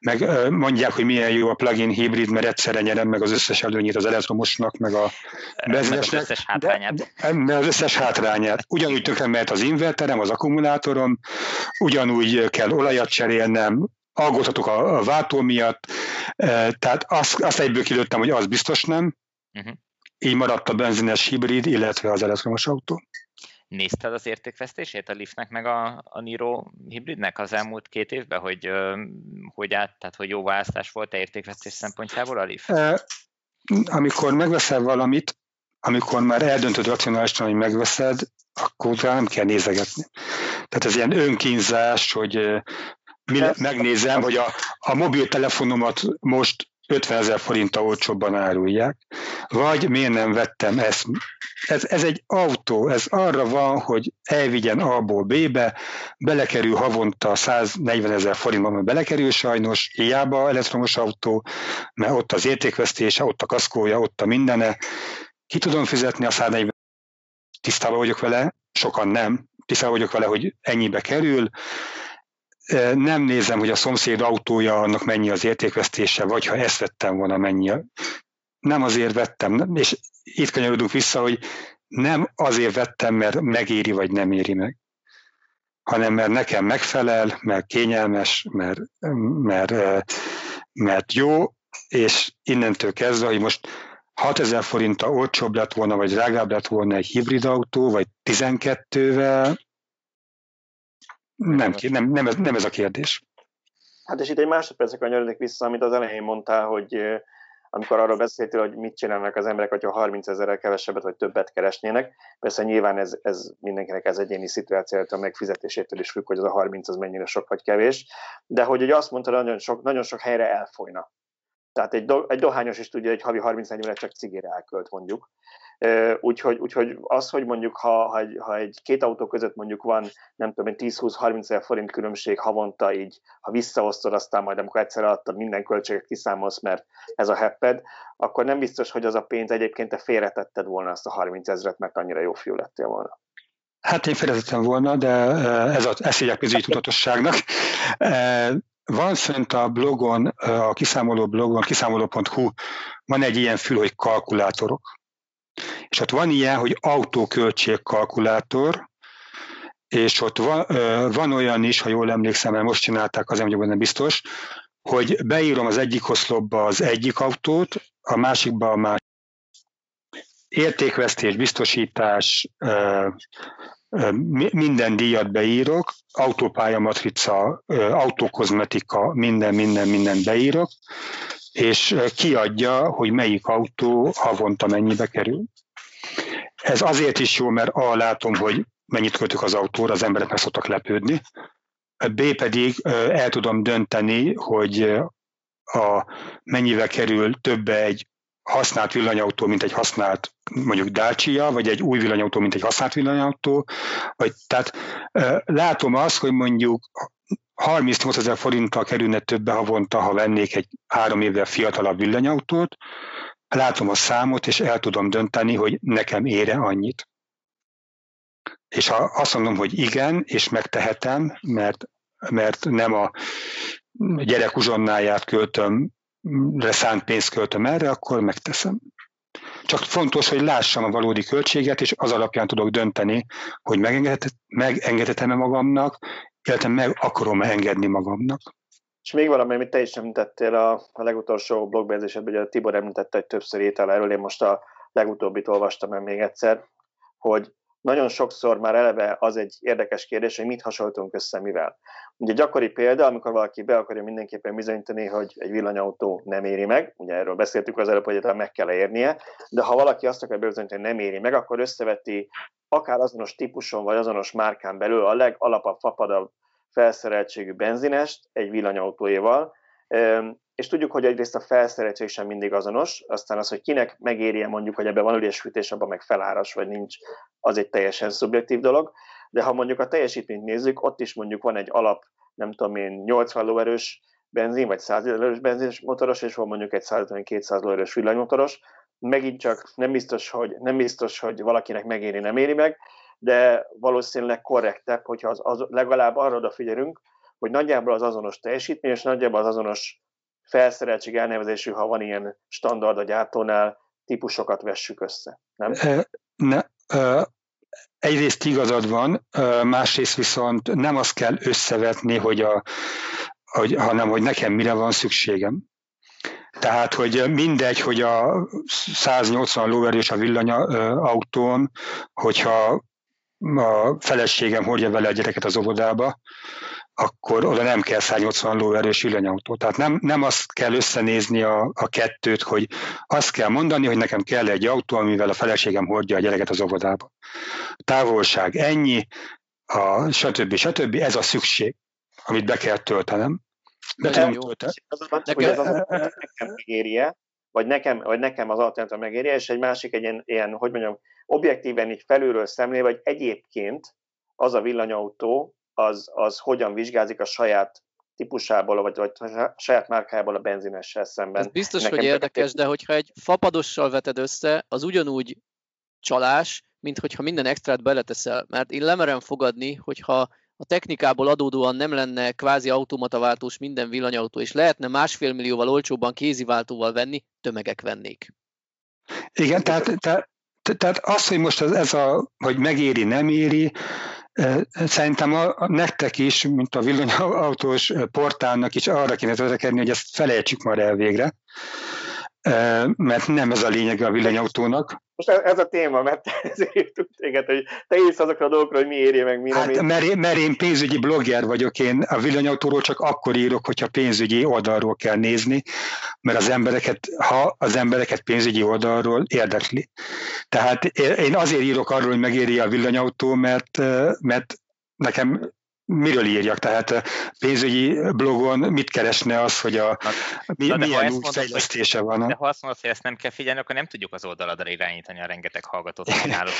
Meg mondják, hogy milyen jó a plugin hibrid, mert egyszerre nyerem meg az összes előnyét az elektromosnak, meg a benzinesnek. Az összes hátrányát. De, de az összes hátrányát. Ugyanúgy tökre mehet az inverterem, az akkumulátorom, ugyanúgy kell olajat cserélnem, aggódhatok a, a váltó miatt, tehát azt, azt egyből kilőttem, hogy az biztos nem. Uh-huh. Így maradt a benzines hibrid, illetve az elektromos autó. Nézted az értékvesztését a Leafnek meg a, a Niro hibridnek az elmúlt két évben, hogy, hogy át, tehát hogy jó választás volt a értékvesztés szempontjából a Leaf? Amikor megveszel valamit, amikor már eldöntöd racionálisan, hogy megveszed, akkor utána nem kell nézegetni. Tehát ez ilyen önkínzás, hogy megnézem, hogy a, a mobiltelefonomat most 50 ezer forinttal olcsóbban árulják, vagy miért nem vettem ezt. Ez, ez egy autó, ez arra van, hogy elvigyen A-ból B-be, belekerül havonta 140 ezer forintban, mert belekerül sajnos, hiába elektromos autó, mert ott az értékvesztése, ott a kaszkója, ott a mindene. Ki tudom fizetni a 140 tisztában vagyok vele, sokan nem, tisztában vagyok vele, hogy ennyibe kerül, nem nézem, hogy a szomszéd autója annak mennyi az értékvesztése, vagy ha ezt vettem volna, mennyi. Nem azért vettem, és itt kanyarodunk vissza, hogy nem azért vettem, mert megéri, vagy nem éri meg, hanem mert nekem megfelel, mert kényelmes, mert, mert, mert jó, és innentől kezdve, hogy most 6000 forinttal olcsóbb lett volna, vagy drágább lett volna egy hibrid autó, vagy 12-vel, nem, nem, nem, ez, nem ez a kérdés. Hát és itt egy másodpercre kanyarodik vissza, amit az elején mondtál, hogy amikor arról beszéltél, hogy mit csinálnak az emberek, hogyha 30 ezerrel kevesebbet vagy többet keresnének. Persze nyilván ez, ez mindenkinek ez egyéni szituációtól, megfizetésétől is függ, hogy az a 30 az mennyire sok vagy kevés. De hogy ugye azt mondta, nagyon sok, nagyon sok helyre elfolyna. Tehát egy, do, egy dohányos is tudja, hogy havi 30 ezer csak cigére elkölt mondjuk. Úgyhogy, úgyhogy az, hogy mondjuk ha, ha, egy, ha egy két autó között mondjuk van, nem tudom, 10-20-30 ezer forint különbség havonta így, ha visszaosztod, aztán majd amikor egyszer adtad minden költséget kiszámolsz, mert ez a hepped, akkor nem biztos, hogy az a pénz egyébként te félretetted volna azt a 30 ezeret, mert annyira jó fiú lettél volna. Hát én félretettem volna, de ez, a, ez hívják pénzügyi tudatosságnak. Van fönt a blogon, a kiszámoló blogon, kiszámoló.hu, van egy ilyen fül, hogy kalkulátorok. És ott van ilyen, hogy autóköltségkalkulátor, és ott van, van olyan is, ha jól emlékszem, mert most csinálták, az vagyok benne biztos, hogy beírom az egyik oszlopba az egyik autót, a másikba a másik. Értékvesztés, biztosítás, minden díjat beírok, autópálya matrica, autókozmetika, minden, minden, minden beírok, és kiadja, hogy melyik autó havonta mennyibe kerül. Ez azért is jó, mert A, látom, hogy mennyit költök az autóra, az emberek meg szoktak lepődni. B pedig el tudom dönteni, hogy a, mennyivel kerül többe egy használt villanyautó, mint egy használt mondjuk Dacia, vagy egy új villanyautó, mint egy használt villanyautó. Vagy, tehát látom azt, hogy mondjuk 38 ezer forinttal kerülne többe havonta, ha vennék egy három évvel fiatalabb villanyautót, látom a számot, és el tudom dönteni, hogy nekem ére annyit. És ha azt mondom, hogy igen, és megtehetem, mert, mert nem a gyerek uzsonnáját költöm, szánt pénzt költöm erre, akkor megteszem. Csak fontos, hogy lássam a valódi költséget, és az alapján tudok dönteni, hogy megengedhetem-e magamnak, illetve meg akarom engedni magamnak. És még valami, amit te is említettél a, a legutolsó blogbejegyzésedben, hogy a Tibor említette, hogy többször étel erről, én most a legutóbbit olvastam el még egyszer, hogy nagyon sokszor már eleve az egy érdekes kérdés, hogy mit hasonlítunk össze mivel. Ugye gyakori példa, amikor valaki be akarja mindenképpen bizonyítani, hogy egy villanyautó nem éri meg, ugye erről beszéltük az előbb, hogy meg kell érnie, de ha valaki azt akar bizonyítani, hogy nem éri meg, akkor összeveti akár azonos típuson vagy azonos márkán belül a legalapabb, fapadabb felszereltségű benzinest egy villanyautóéval, és tudjuk, hogy egyrészt a felszereltség sem mindig azonos, aztán az, hogy kinek megérje mondjuk, hogy ebben van ürésfűtés, abban meg feláras, vagy nincs, az egy teljesen szubjektív dolog, de ha mondjuk a teljesítményt nézzük, ott is mondjuk van egy alap, nem tudom én, 80 lóerős benzin, vagy 100 lóerős benzines motoros, és van mondjuk egy 150-200 lóerős villanymotoros, megint csak nem biztos, hogy, nem biztos, hogy valakinek megéri, nem éri meg, de valószínűleg korrektebb, hogyha az, az, legalább arra odafigyelünk, hogy nagyjából az azonos teljesítmény, és nagyjából az azonos felszereltség elnevezésű, ha van ilyen standard a gyártónál, típusokat vessük össze. Nem? Ne, egyrészt igazad van, másrészt viszont nem azt kell összevetni, hogy a, hogy, hanem hogy nekem mire van szükségem. Tehát, hogy mindegy, hogy a 180 lóerős a villanyautón, hogyha a feleségem hordja vele a gyereket az óvodába, akkor oda nem kell 180 lóerős villanyautó. Tehát nem, nem azt kell összenézni a, a kettőt, hogy azt kell mondani, hogy nekem kell egy autó, amivel a feleségem hordja a gyereket az óvodába. Távolság ennyi, a stb. stb. Ez a szükség, amit be kell töltenem. Be tudom tölteni. Az, hogy ez az, nekem megérje, vagy nekem, vagy nekem az alternatív megérje, és egy másik egy ilyen, ilyen, hogy mondjam, objektíven így felülről szemlél, vagy egyébként az a villanyautó, az, az hogyan vizsgázik a saját típusából, vagy, vagy a saját márkájából a benzinessel szemben. Ez biztos, Nekem hogy érdekes, de hogyha egy fapadossal veted össze, az ugyanúgy csalás, mint hogyha minden extrát beleteszel. Mert én lemerem fogadni, hogyha a technikából adódóan nem lenne kvázi automataváltós minden villanyautó, és lehetne másfél millióval olcsóbban kéziváltóval venni, tömegek vennék. Igen, tehát, tehát, tehát az, hogy most ez, ez a, hogy megéri, nem éri, Szerintem a, a nektek is, mint a villanyautós portálnak is arra kéne törekedni, hogy ezt felejtsük már el végre, mert nem ez a lényeg a villanyautónak. Most ez a téma, mert ezért hívtuk téged, hogy te írsz azokra a dolgokra, hogy mi érje meg, mi hát, nem mert, én, mert én pénzügyi blogger vagyok, én a villanyautóról csak akkor írok, hogyha pénzügyi oldalról kell nézni, mert az embereket, ha az embereket pénzügyi oldalról érdekli. Tehát én azért írok arról, hogy megéri a villanyautó, mert, mert nekem miről írjak? Tehát pénzügyi blogon mit keresne az, hogy a, mi, Na, milyen új fejlesztése van? De ha azt mondod, hogy ezt nem kell figyelni, akkor nem tudjuk az oldaladra irányítani a rengeteg hallgatót, ami náluk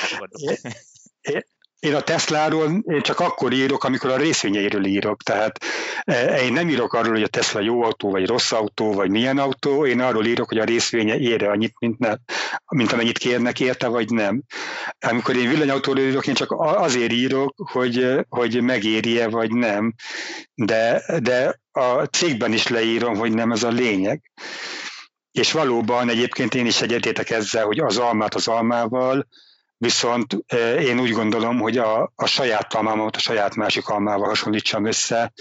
én a Tesláról én csak akkor írok, amikor a részvényeiről írok. Tehát e, én nem írok arról, hogy a Tesla jó autó, vagy rossz autó, vagy milyen autó, én arról írok, hogy a részvénye ére annyit, mint, ne, mint amennyit kérnek érte, vagy nem. Amikor én villanyautóról írok, én csak azért írok, hogy, hogy megéri-e, vagy nem. De, de a cégben is leírom, hogy nem ez a lényeg. És valóban egyébként én is egyetétek ezzel, hogy az almát az almával, Viszont én úgy gondolom, hogy a, a saját almámat a saját másik almával hasonlítsam össze,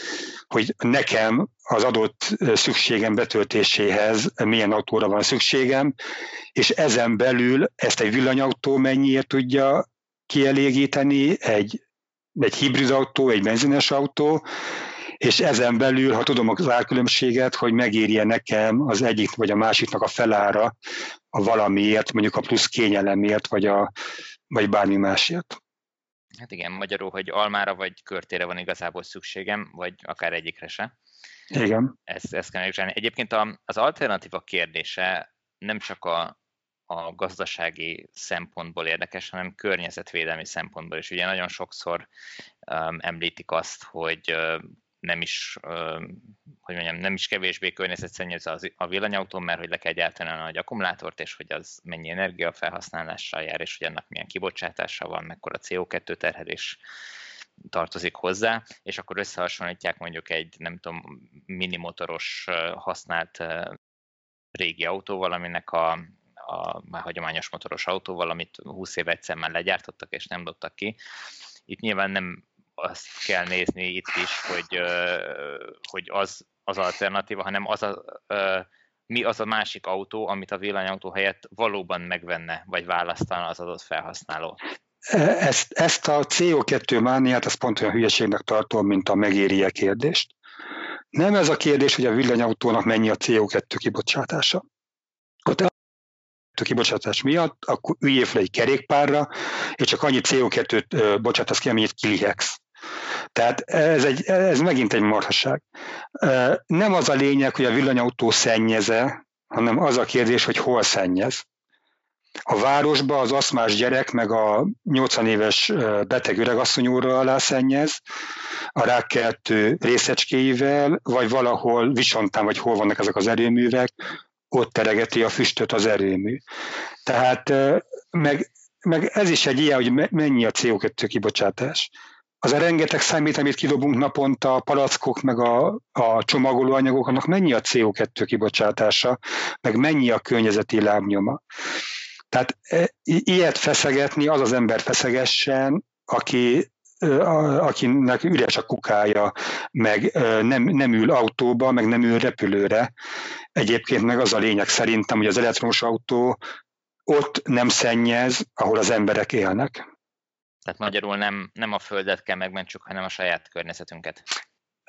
hogy nekem az adott szükségem betöltéséhez milyen autóra van szükségem, és ezen belül ezt egy villanyautó mennyiért tudja kielégíteni, egy, egy hibrid autó, egy benzines autó, és ezen belül, ha tudom az árkülönbséget, hogy megérje nekem az egyik vagy a másiknak a felára a valamiért, mondjuk a plusz kényelemért, vagy, a, vagy bármi másért. Hát igen, magyarul, hogy almára vagy körtére van igazából szükségem, vagy akár egyikre se. Igen. Ezt, ezt kell megcsinálni. Egyébként az alternatíva kérdése nem csak a, a gazdasági szempontból érdekes, hanem környezetvédelmi szempontból is. Ugye nagyon sokszor um, említik azt, hogy uh, nem is, hogy mondjam, nem is kevésbé környezetszennyező a villanyautó, mert hogy le kell gyártani a nagy akkumulátort, és hogy az mennyi energiafelhasználással jár, és hogy annak milyen kibocsátása van, mekkora CO2 terhelés tartozik hozzá, és akkor összehasonlítják mondjuk egy, nem tudom, minimotoros használt régi autóval, aminek a, a már hagyományos motoros autóval, amit 20 év egyszer már legyártottak és nem dobtak ki. Itt nyilván nem azt kell nézni itt is, hogy, hogy az az alternatíva, hanem az a, mi az a másik autó, amit a villanyautó helyett valóban megvenne, vagy választana az adott felhasználó. Ezt, ezt a CO2 mániát, ezt pont olyan hülyeségnek tartom, mint a megéri kérdést. Nem ez a kérdés, hogy a villanyautónak mennyi a CO2 kibocsátása. Ha te a kibocsátás miatt, akkor üljél fel egy kerékpárra, és csak annyi CO2-t bocsátasz ki, amennyit kilihegsz. Tehát ez, egy, ez megint egy marhaság. Nem az a lényeg, hogy a villanyautó szennyeze, hanem az a kérdés, hogy hol szennyez. A városba az aszmás gyerek meg a 80 éves beteg öregasszony óra alá szennyez, a rákkeltő részecskéivel, vagy valahol Visontán, vagy hol vannak ezek az erőművek, ott teregeti a füstöt az erőmű. Tehát meg, meg ez is egy ilyen, hogy mennyi a CO2 kibocsátás. Az a rengeteg számít, amit kidobunk naponta, a palackok, meg a, a csomagolóanyagok, annak mennyi a CO2 kibocsátása, meg mennyi a környezeti lábnyoma. Tehát e, ilyet feszegetni, az az ember feszegessen, aki akinek üres a kukája, meg nem, nem ül autóba, meg nem ül repülőre. Egyébként meg az a lényeg szerintem, hogy az elektromos autó ott nem szennyez, ahol az emberek élnek. Tehát magyarul nem, nem a földet kell megmentsük, hanem a saját környezetünket.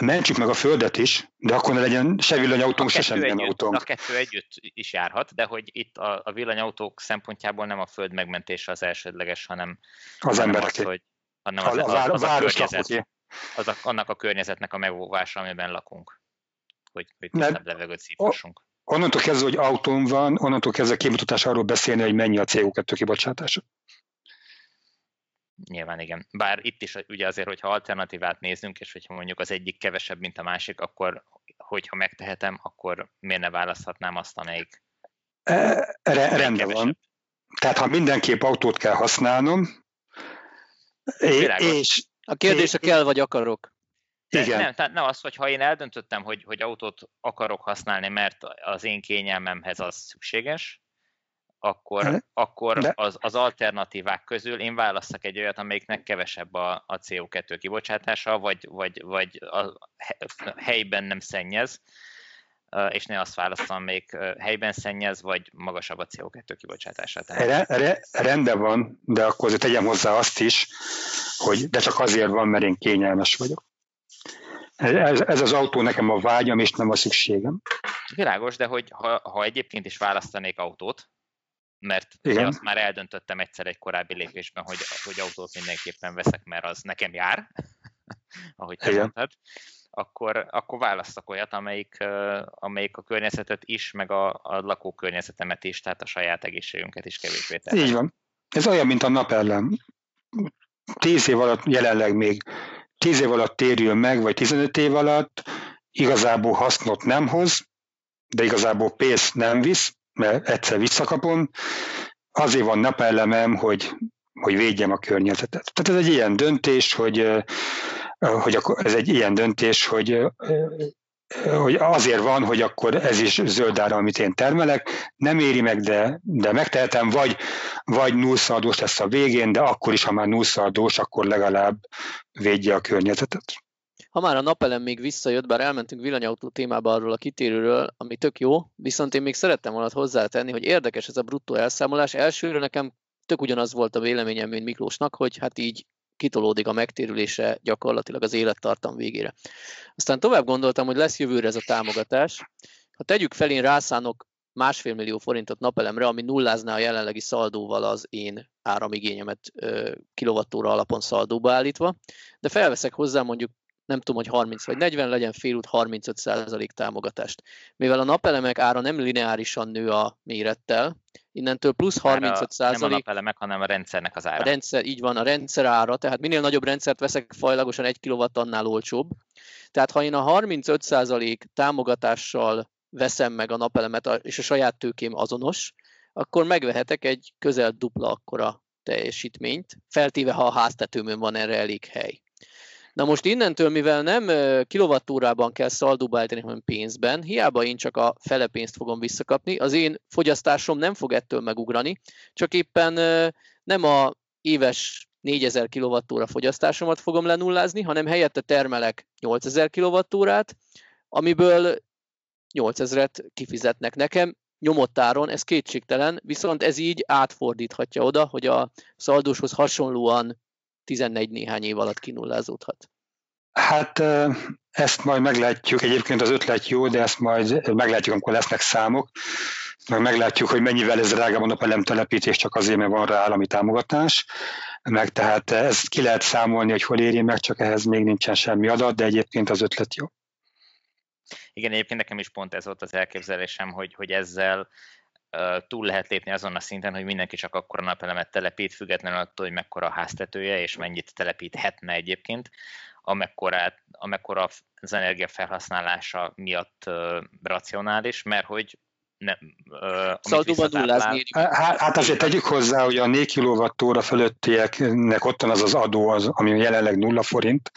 Mentsük meg a földet is, de akkor ne legyen se villanyautónk, se semmilyen autónk. A kettő együtt is járhat, de hogy itt a, a villanyautók szempontjából nem a föld megmentése az elsődleges, hanem az emberek. hogy, hanem az, az, az, az, a környezet, az a, annak a környezetnek a megóvása, amiben lakunk, hogy, hogy tisztább levegőt szívhassunk. Onnantól kezdve, hogy autón van, onnantól kezdve kimutatás arról beszélni, hogy mennyi a CO2 kibocsátása. Nyilván igen. Bár itt is ugye azért, hogyha alternatívát nézünk, és hogyha mondjuk az egyik kevesebb, mint a másik, akkor hogyha megtehetem, akkor miért ne választhatnám azt, amelyik e, rendben van. Tehát ha mindenképp autót kell használnom, és, a kérdés, a kell vagy akarok. De Igen. Nem, tehát nem az, hogy ha én eldöntöttem, hogy, hogy autót akarok használni, mert az én kényelmemhez az szükséges, akkor, akkor de. Az, az alternatívák közül én választok egy olyat, amelyiknek kevesebb a, a CO2 kibocsátása, vagy, vagy, vagy a helyben nem szennyez, és ne azt választom, még helyben szennyez, vagy magasabb a CO2 kibocsátása. Tehát... Re, rendben van, de akkor azért tegyem hozzá azt is, hogy de csak azért van, mert én kényelmes vagyok. Ez, ez az autó nekem a vágyam, és nem a szükségem. Világos, de hogy ha, ha egyébként is választanék autót, mert Igen. azt már eldöntöttem egyszer egy korábbi lépésben, hogy, hogy autót mindenképpen veszek, mert az nekem jár, ahogy te Igen. mondtad, akkor, akkor választok olyat, amelyik, amelyik a környezetet is, meg a, a lakókörnyezetemet is, tehát a saját egészségünket is kevésbé terül. Így van. Ez olyan, mint a napellem. Tíz év alatt jelenleg még tíz év alatt térül meg, vagy 15 év alatt igazából hasznot nem hoz, de igazából pénzt nem visz, mert egyszer visszakapom. Azért van napellemem, hogy, hogy védjem a környezetet. Tehát ez egy ilyen döntés, hogy hogy ez egy ilyen döntés, hogy hogy azért van, hogy akkor ez is zöld ára, amit én termelek, nem éri meg, de, de megtehetem, vagy, vagy nullszaldós lesz a végén, de akkor is, ha már nullszaldós, akkor legalább védje a környezetet. Ha már a napelem még visszajött, bár elmentünk villanyautó témába arról a kitérőről, ami tök jó, viszont én még szerettem volna hozzátenni, hogy érdekes ez a bruttó elszámolás. Elsőre nekem tök ugyanaz volt a véleményem, mint Miklósnak, hogy hát így kitolódik a megtérülése gyakorlatilag az élettartam végére. Aztán tovább gondoltam, hogy lesz jövőre ez a támogatás. Ha tegyük fel, én rászánok másfél millió forintot napelemre, ami nullázná a jelenlegi szaldóval az én áramigényemet kilovattóra alapon szaldóba állítva, de felveszek hozzá mondjuk nem tudom, hogy 30 vagy 40, legyen félút 35% támogatást. Mivel a napelemek ára nem lineárisan nő a mérettel, innentől plusz 35 százalék. Nem a napelemek, hanem a rendszernek az ára. A rendszer, így van, a rendszer ára, tehát minél nagyobb rendszert veszek, fajlagosan 1 kW annál olcsóbb. Tehát ha én a 35 százalék támogatással veszem meg a napelemet, és a saját tőkém azonos, akkor megvehetek egy közel dupla akkora teljesítményt, feltéve ha a háztetőmön van erre elég hely. Na most innentől, mivel nem kilovattórában kell szaldóba állítani, hanem pénzben, hiába én csak a fele pénzt fogom visszakapni, az én fogyasztásom nem fog ettől megugrani, csak éppen nem a éves 4000 kWh fogyasztásomat fogom lenullázni, hanem helyette termelek 8000 kWh amiből 8000-et kifizetnek nekem, nyomott áron, ez kétségtelen, viszont ez így átfordíthatja oda, hogy a szaldóshoz hasonlóan 14 néhány év alatt kinullázódhat. Hát ezt majd meglátjuk. Egyébként az ötlet jó, de ezt majd meglátjuk, amikor lesznek számok. Meg meglátjuk, hogy mennyivel ez drága a napelem telepítés, csak azért, mert van rá állami támogatás. Meg tehát ezt ki lehet számolni, hogy hol éri meg, csak ehhez még nincsen semmi adat, de egyébként az ötlet jó. Igen, egyébként nekem is pont ez volt az elképzelésem, hogy, hogy ezzel túl lehet lépni azon a szinten, hogy mindenki csak akkor a napelemet telepít, függetlenül attól, hogy mekkora a háztetője, és mennyit telepíthetne egyébként, amekkora, amekkora az energia felhasználása miatt racionális, mert hogy nem, uh, Szaldóban nullázni. Hát, hát azért tegyük hozzá, hogy a 4 kWh fölöttieknek ott van az az adó, az, ami jelenleg nulla forint,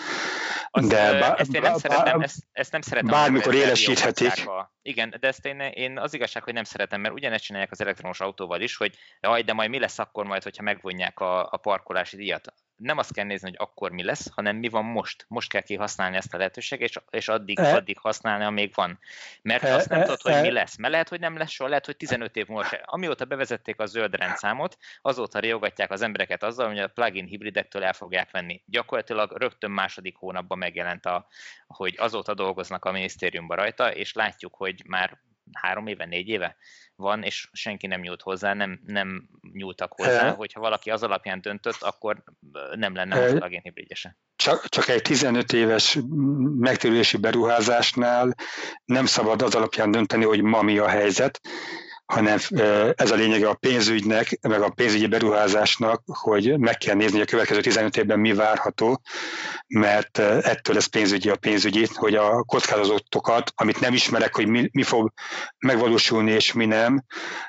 az, de bá, ezt én nem bá, szeretem, ezt, ezt nem szeretem. Bármikor élesíthetik. Igen, de ezt én, én az igazság, hogy nem szeretem, mert ugyanezt csinálják az elektromos autóval is, hogy jaj, de majd mi lesz akkor majd, hogyha megvonják a, a parkolási díjat nem azt kell nézni, hogy akkor mi lesz, hanem mi van most. Most kell kihasználni ezt a lehetőséget, és, és addig, e, addig használni, amíg van. Mert e, azt nem e, tudod, hogy e, mi lesz. Mert lehet, hogy nem lesz soha, lehet, hogy 15 év múlva se. Amióta bevezették a zöld rendszámot, azóta riogatják az embereket azzal, hogy a plug-in hibridektől el fogják venni. Gyakorlatilag rögtön második hónapban megjelent, a, hogy azóta dolgoznak a minisztériumban rajta, és látjuk, hogy már három éve, négy éve van, és senki nem nyújt hozzá, nem, nem nyúltak hozzá, e, hogyha valaki az alapján döntött, akkor nem lenne e, plugin hibridjese. Csak, csak egy 15 éves megtérülési beruházásnál nem szabad az alapján dönteni, hogy ma mi a helyzet, hanem ez a lényege a pénzügynek, meg a pénzügyi beruházásnak, hogy meg kell nézni, hogy a következő 15 évben mi várható, mert ettől lesz pénzügyi a pénzügyi, hogy a kockázatokat, amit nem ismerek, hogy mi, mi fog megvalósulni és mi nem,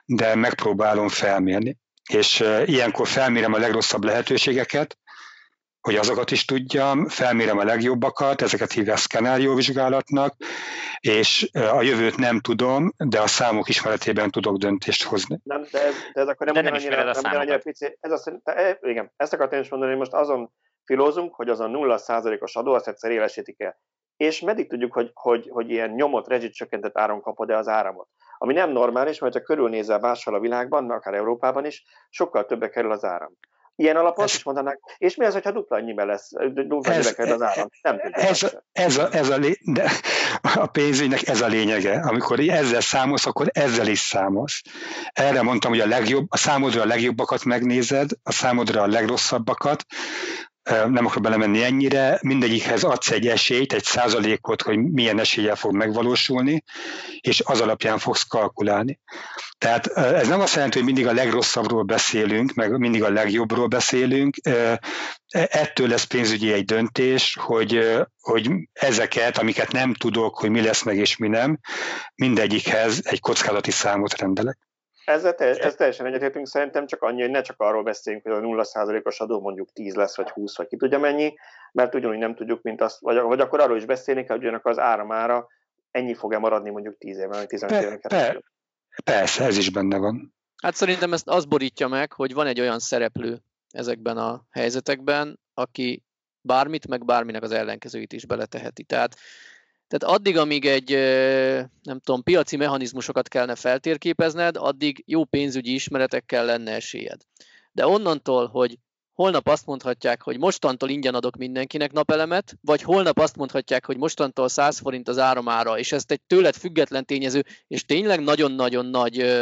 de megpróbálom felmérni. És ilyenkor felmérem a legrosszabb lehetőségeket, hogy azokat is tudjam, felmérem a legjobbakat, ezeket hívják szkenárióvizsgálatnak, és a jövőt nem tudom, de a számok ismeretében tudok döntést hozni. Nem, de ez, de ez akkor nem, de nem annyira, nem annyira pici. Ez azt, de, igen, ezt akartam is mondani, hogy most azon filózunk, hogy az a 0%-os adó azt egyszer élesítik el. És meddig tudjuk, hogy, hogy, hogy ilyen nyomott, rezsicsökkentett áron kapod-e az áramot? Ami nem normális, mert ha körülnézel máshol a világban, akár Európában is, sokkal többe kerül az áram. Ilyen alapon ez, is mondanák, és mi az, hogyha dupla annyibe lesz, dupla ez, annyibe az állam? Nem ez, ez, ez, a, ez a, lé, de a pénzügynek ez a lényege. Amikor ezzel számolsz, akkor ezzel is számolsz. Erre mondtam, hogy a legjobb, a számodra a legjobbakat megnézed, a számodra a legrosszabbakat, nem akarok belemenni ennyire, mindegyikhez adsz egy esélyt, egy százalékot, hogy milyen eséllyel fog megvalósulni, és az alapján fogsz kalkulálni. Tehát ez nem azt jelenti, hogy mindig a legrosszabbról beszélünk, meg mindig a legjobbról beszélünk. Ettől lesz pénzügyi egy döntés, hogy, hogy ezeket, amiket nem tudok, hogy mi lesz meg és mi nem, mindegyikhez egy kockázati számot rendelek. Ezzel, te, ez teljesen egyetértünk, szerintem csak annyi, hogy ne csak arról beszéljünk, hogy a 0%-os adó mondjuk 10 lesz, vagy 20, vagy ki tudja mennyi, mert ugyanúgy nem tudjuk, mint azt, vagy, vagy akkor arról is beszélni kell, hogy ugyanak az áramára ennyi fog-e maradni mondjuk 10 évben, vagy 15 éven keresztül. Persze, ez is benne van. Hát szerintem ezt az borítja meg, hogy van egy olyan szereplő ezekben a helyzetekben, aki bármit, meg bárminek az ellenkezőit is beleteheti. Tehát tehát addig, amíg egy, nem tudom, piaci mechanizmusokat kellene feltérképezned, addig jó pénzügyi ismeretekkel lenne esélyed. De onnantól, hogy holnap azt mondhatják, hogy mostantól ingyen adok mindenkinek napelemet, vagy holnap azt mondhatják, hogy mostantól 100 forint az áramára, és ezt egy tőled független tényező, és tényleg nagyon-nagyon nagy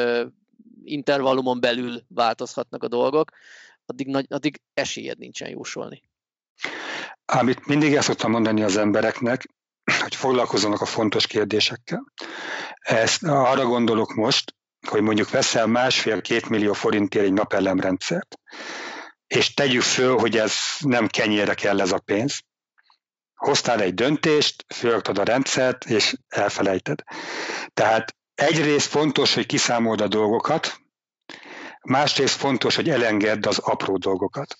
intervallumon belül változhatnak a dolgok, addig, nagy, addig esélyed nincsen jósolni. Amit mindig el szoktam mondani az embereknek, hogy foglalkozzanak a fontos kérdésekkel. Ezt arra gondolok most, hogy mondjuk veszel másfél-két millió forintért egy napelemrendszert, és tegyük föl, hogy ez nem kenyére kell ez a pénz. Hoztál egy döntést, fölraktad a rendszert, és elfelejted. Tehát egyrészt fontos, hogy kiszámold a dolgokat, másrészt fontos, hogy elengedd az apró dolgokat.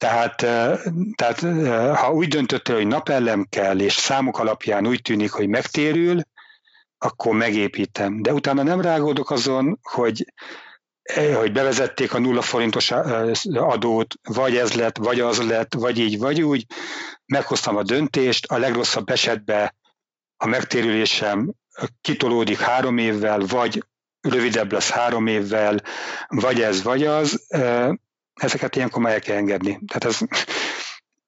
Tehát, tehát ha úgy döntöttél, hogy napellem kell, és számok alapján úgy tűnik, hogy megtérül, akkor megépítem. De utána nem rágódok azon, hogy hogy bevezették a nulla forintos adót, vagy ez lett, vagy az lett, vagy így, vagy úgy. Meghoztam a döntést, a legrosszabb esetben a megtérülésem kitolódik három évvel, vagy rövidebb lesz három évvel, vagy ez, vagy az ezeket ilyenkor meg kell engedni. Tehát ez,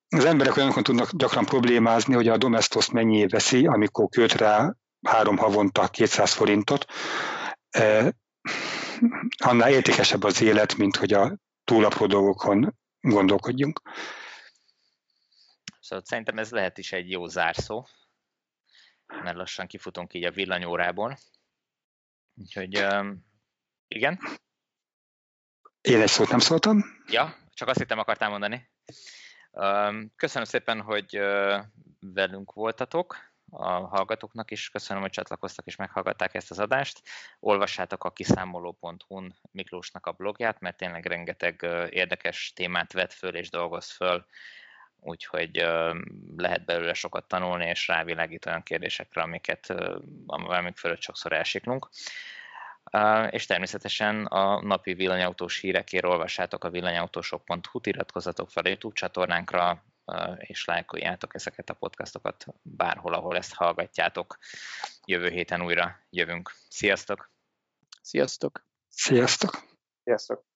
az emberek olyankor tudnak gyakran problémázni, hogy a Domestos mennyi veszi, amikor költ rá három havonta 200 forintot. E, annál értékesebb az élet, mint hogy a túlapró dolgokon gondolkodjunk. Szóval szerintem ez lehet is egy jó zárszó, mert lassan kifutunk így a villanyórából. Úgyhogy igen. Én egy szót nem szóltam. Ja, csak azt hittem akartál mondani. Köszönöm szépen, hogy velünk voltatok. A hallgatóknak is köszönöm, hogy csatlakoztak és meghallgatták ezt az adást. Olvassátok a kiszámoló.hu-n Miklósnak a blogját, mert tényleg rengeteg érdekes témát vet föl és dolgoz föl, úgyhogy lehet belőle sokat tanulni és rávilágít olyan kérdésekre, amiket, amik fölött sokszor elsiklunk. És természetesen a napi villanyautós hírekért olvassátok a villanyautósok.hu, iratkozzatok fel a YouTube csatornánkra, és lájkoljátok ezeket a podcastokat bárhol, ahol ezt hallgatjátok. Jövő héten újra jövünk. Sziasztok! Sziasztok! Sziasztok! Sziasztok!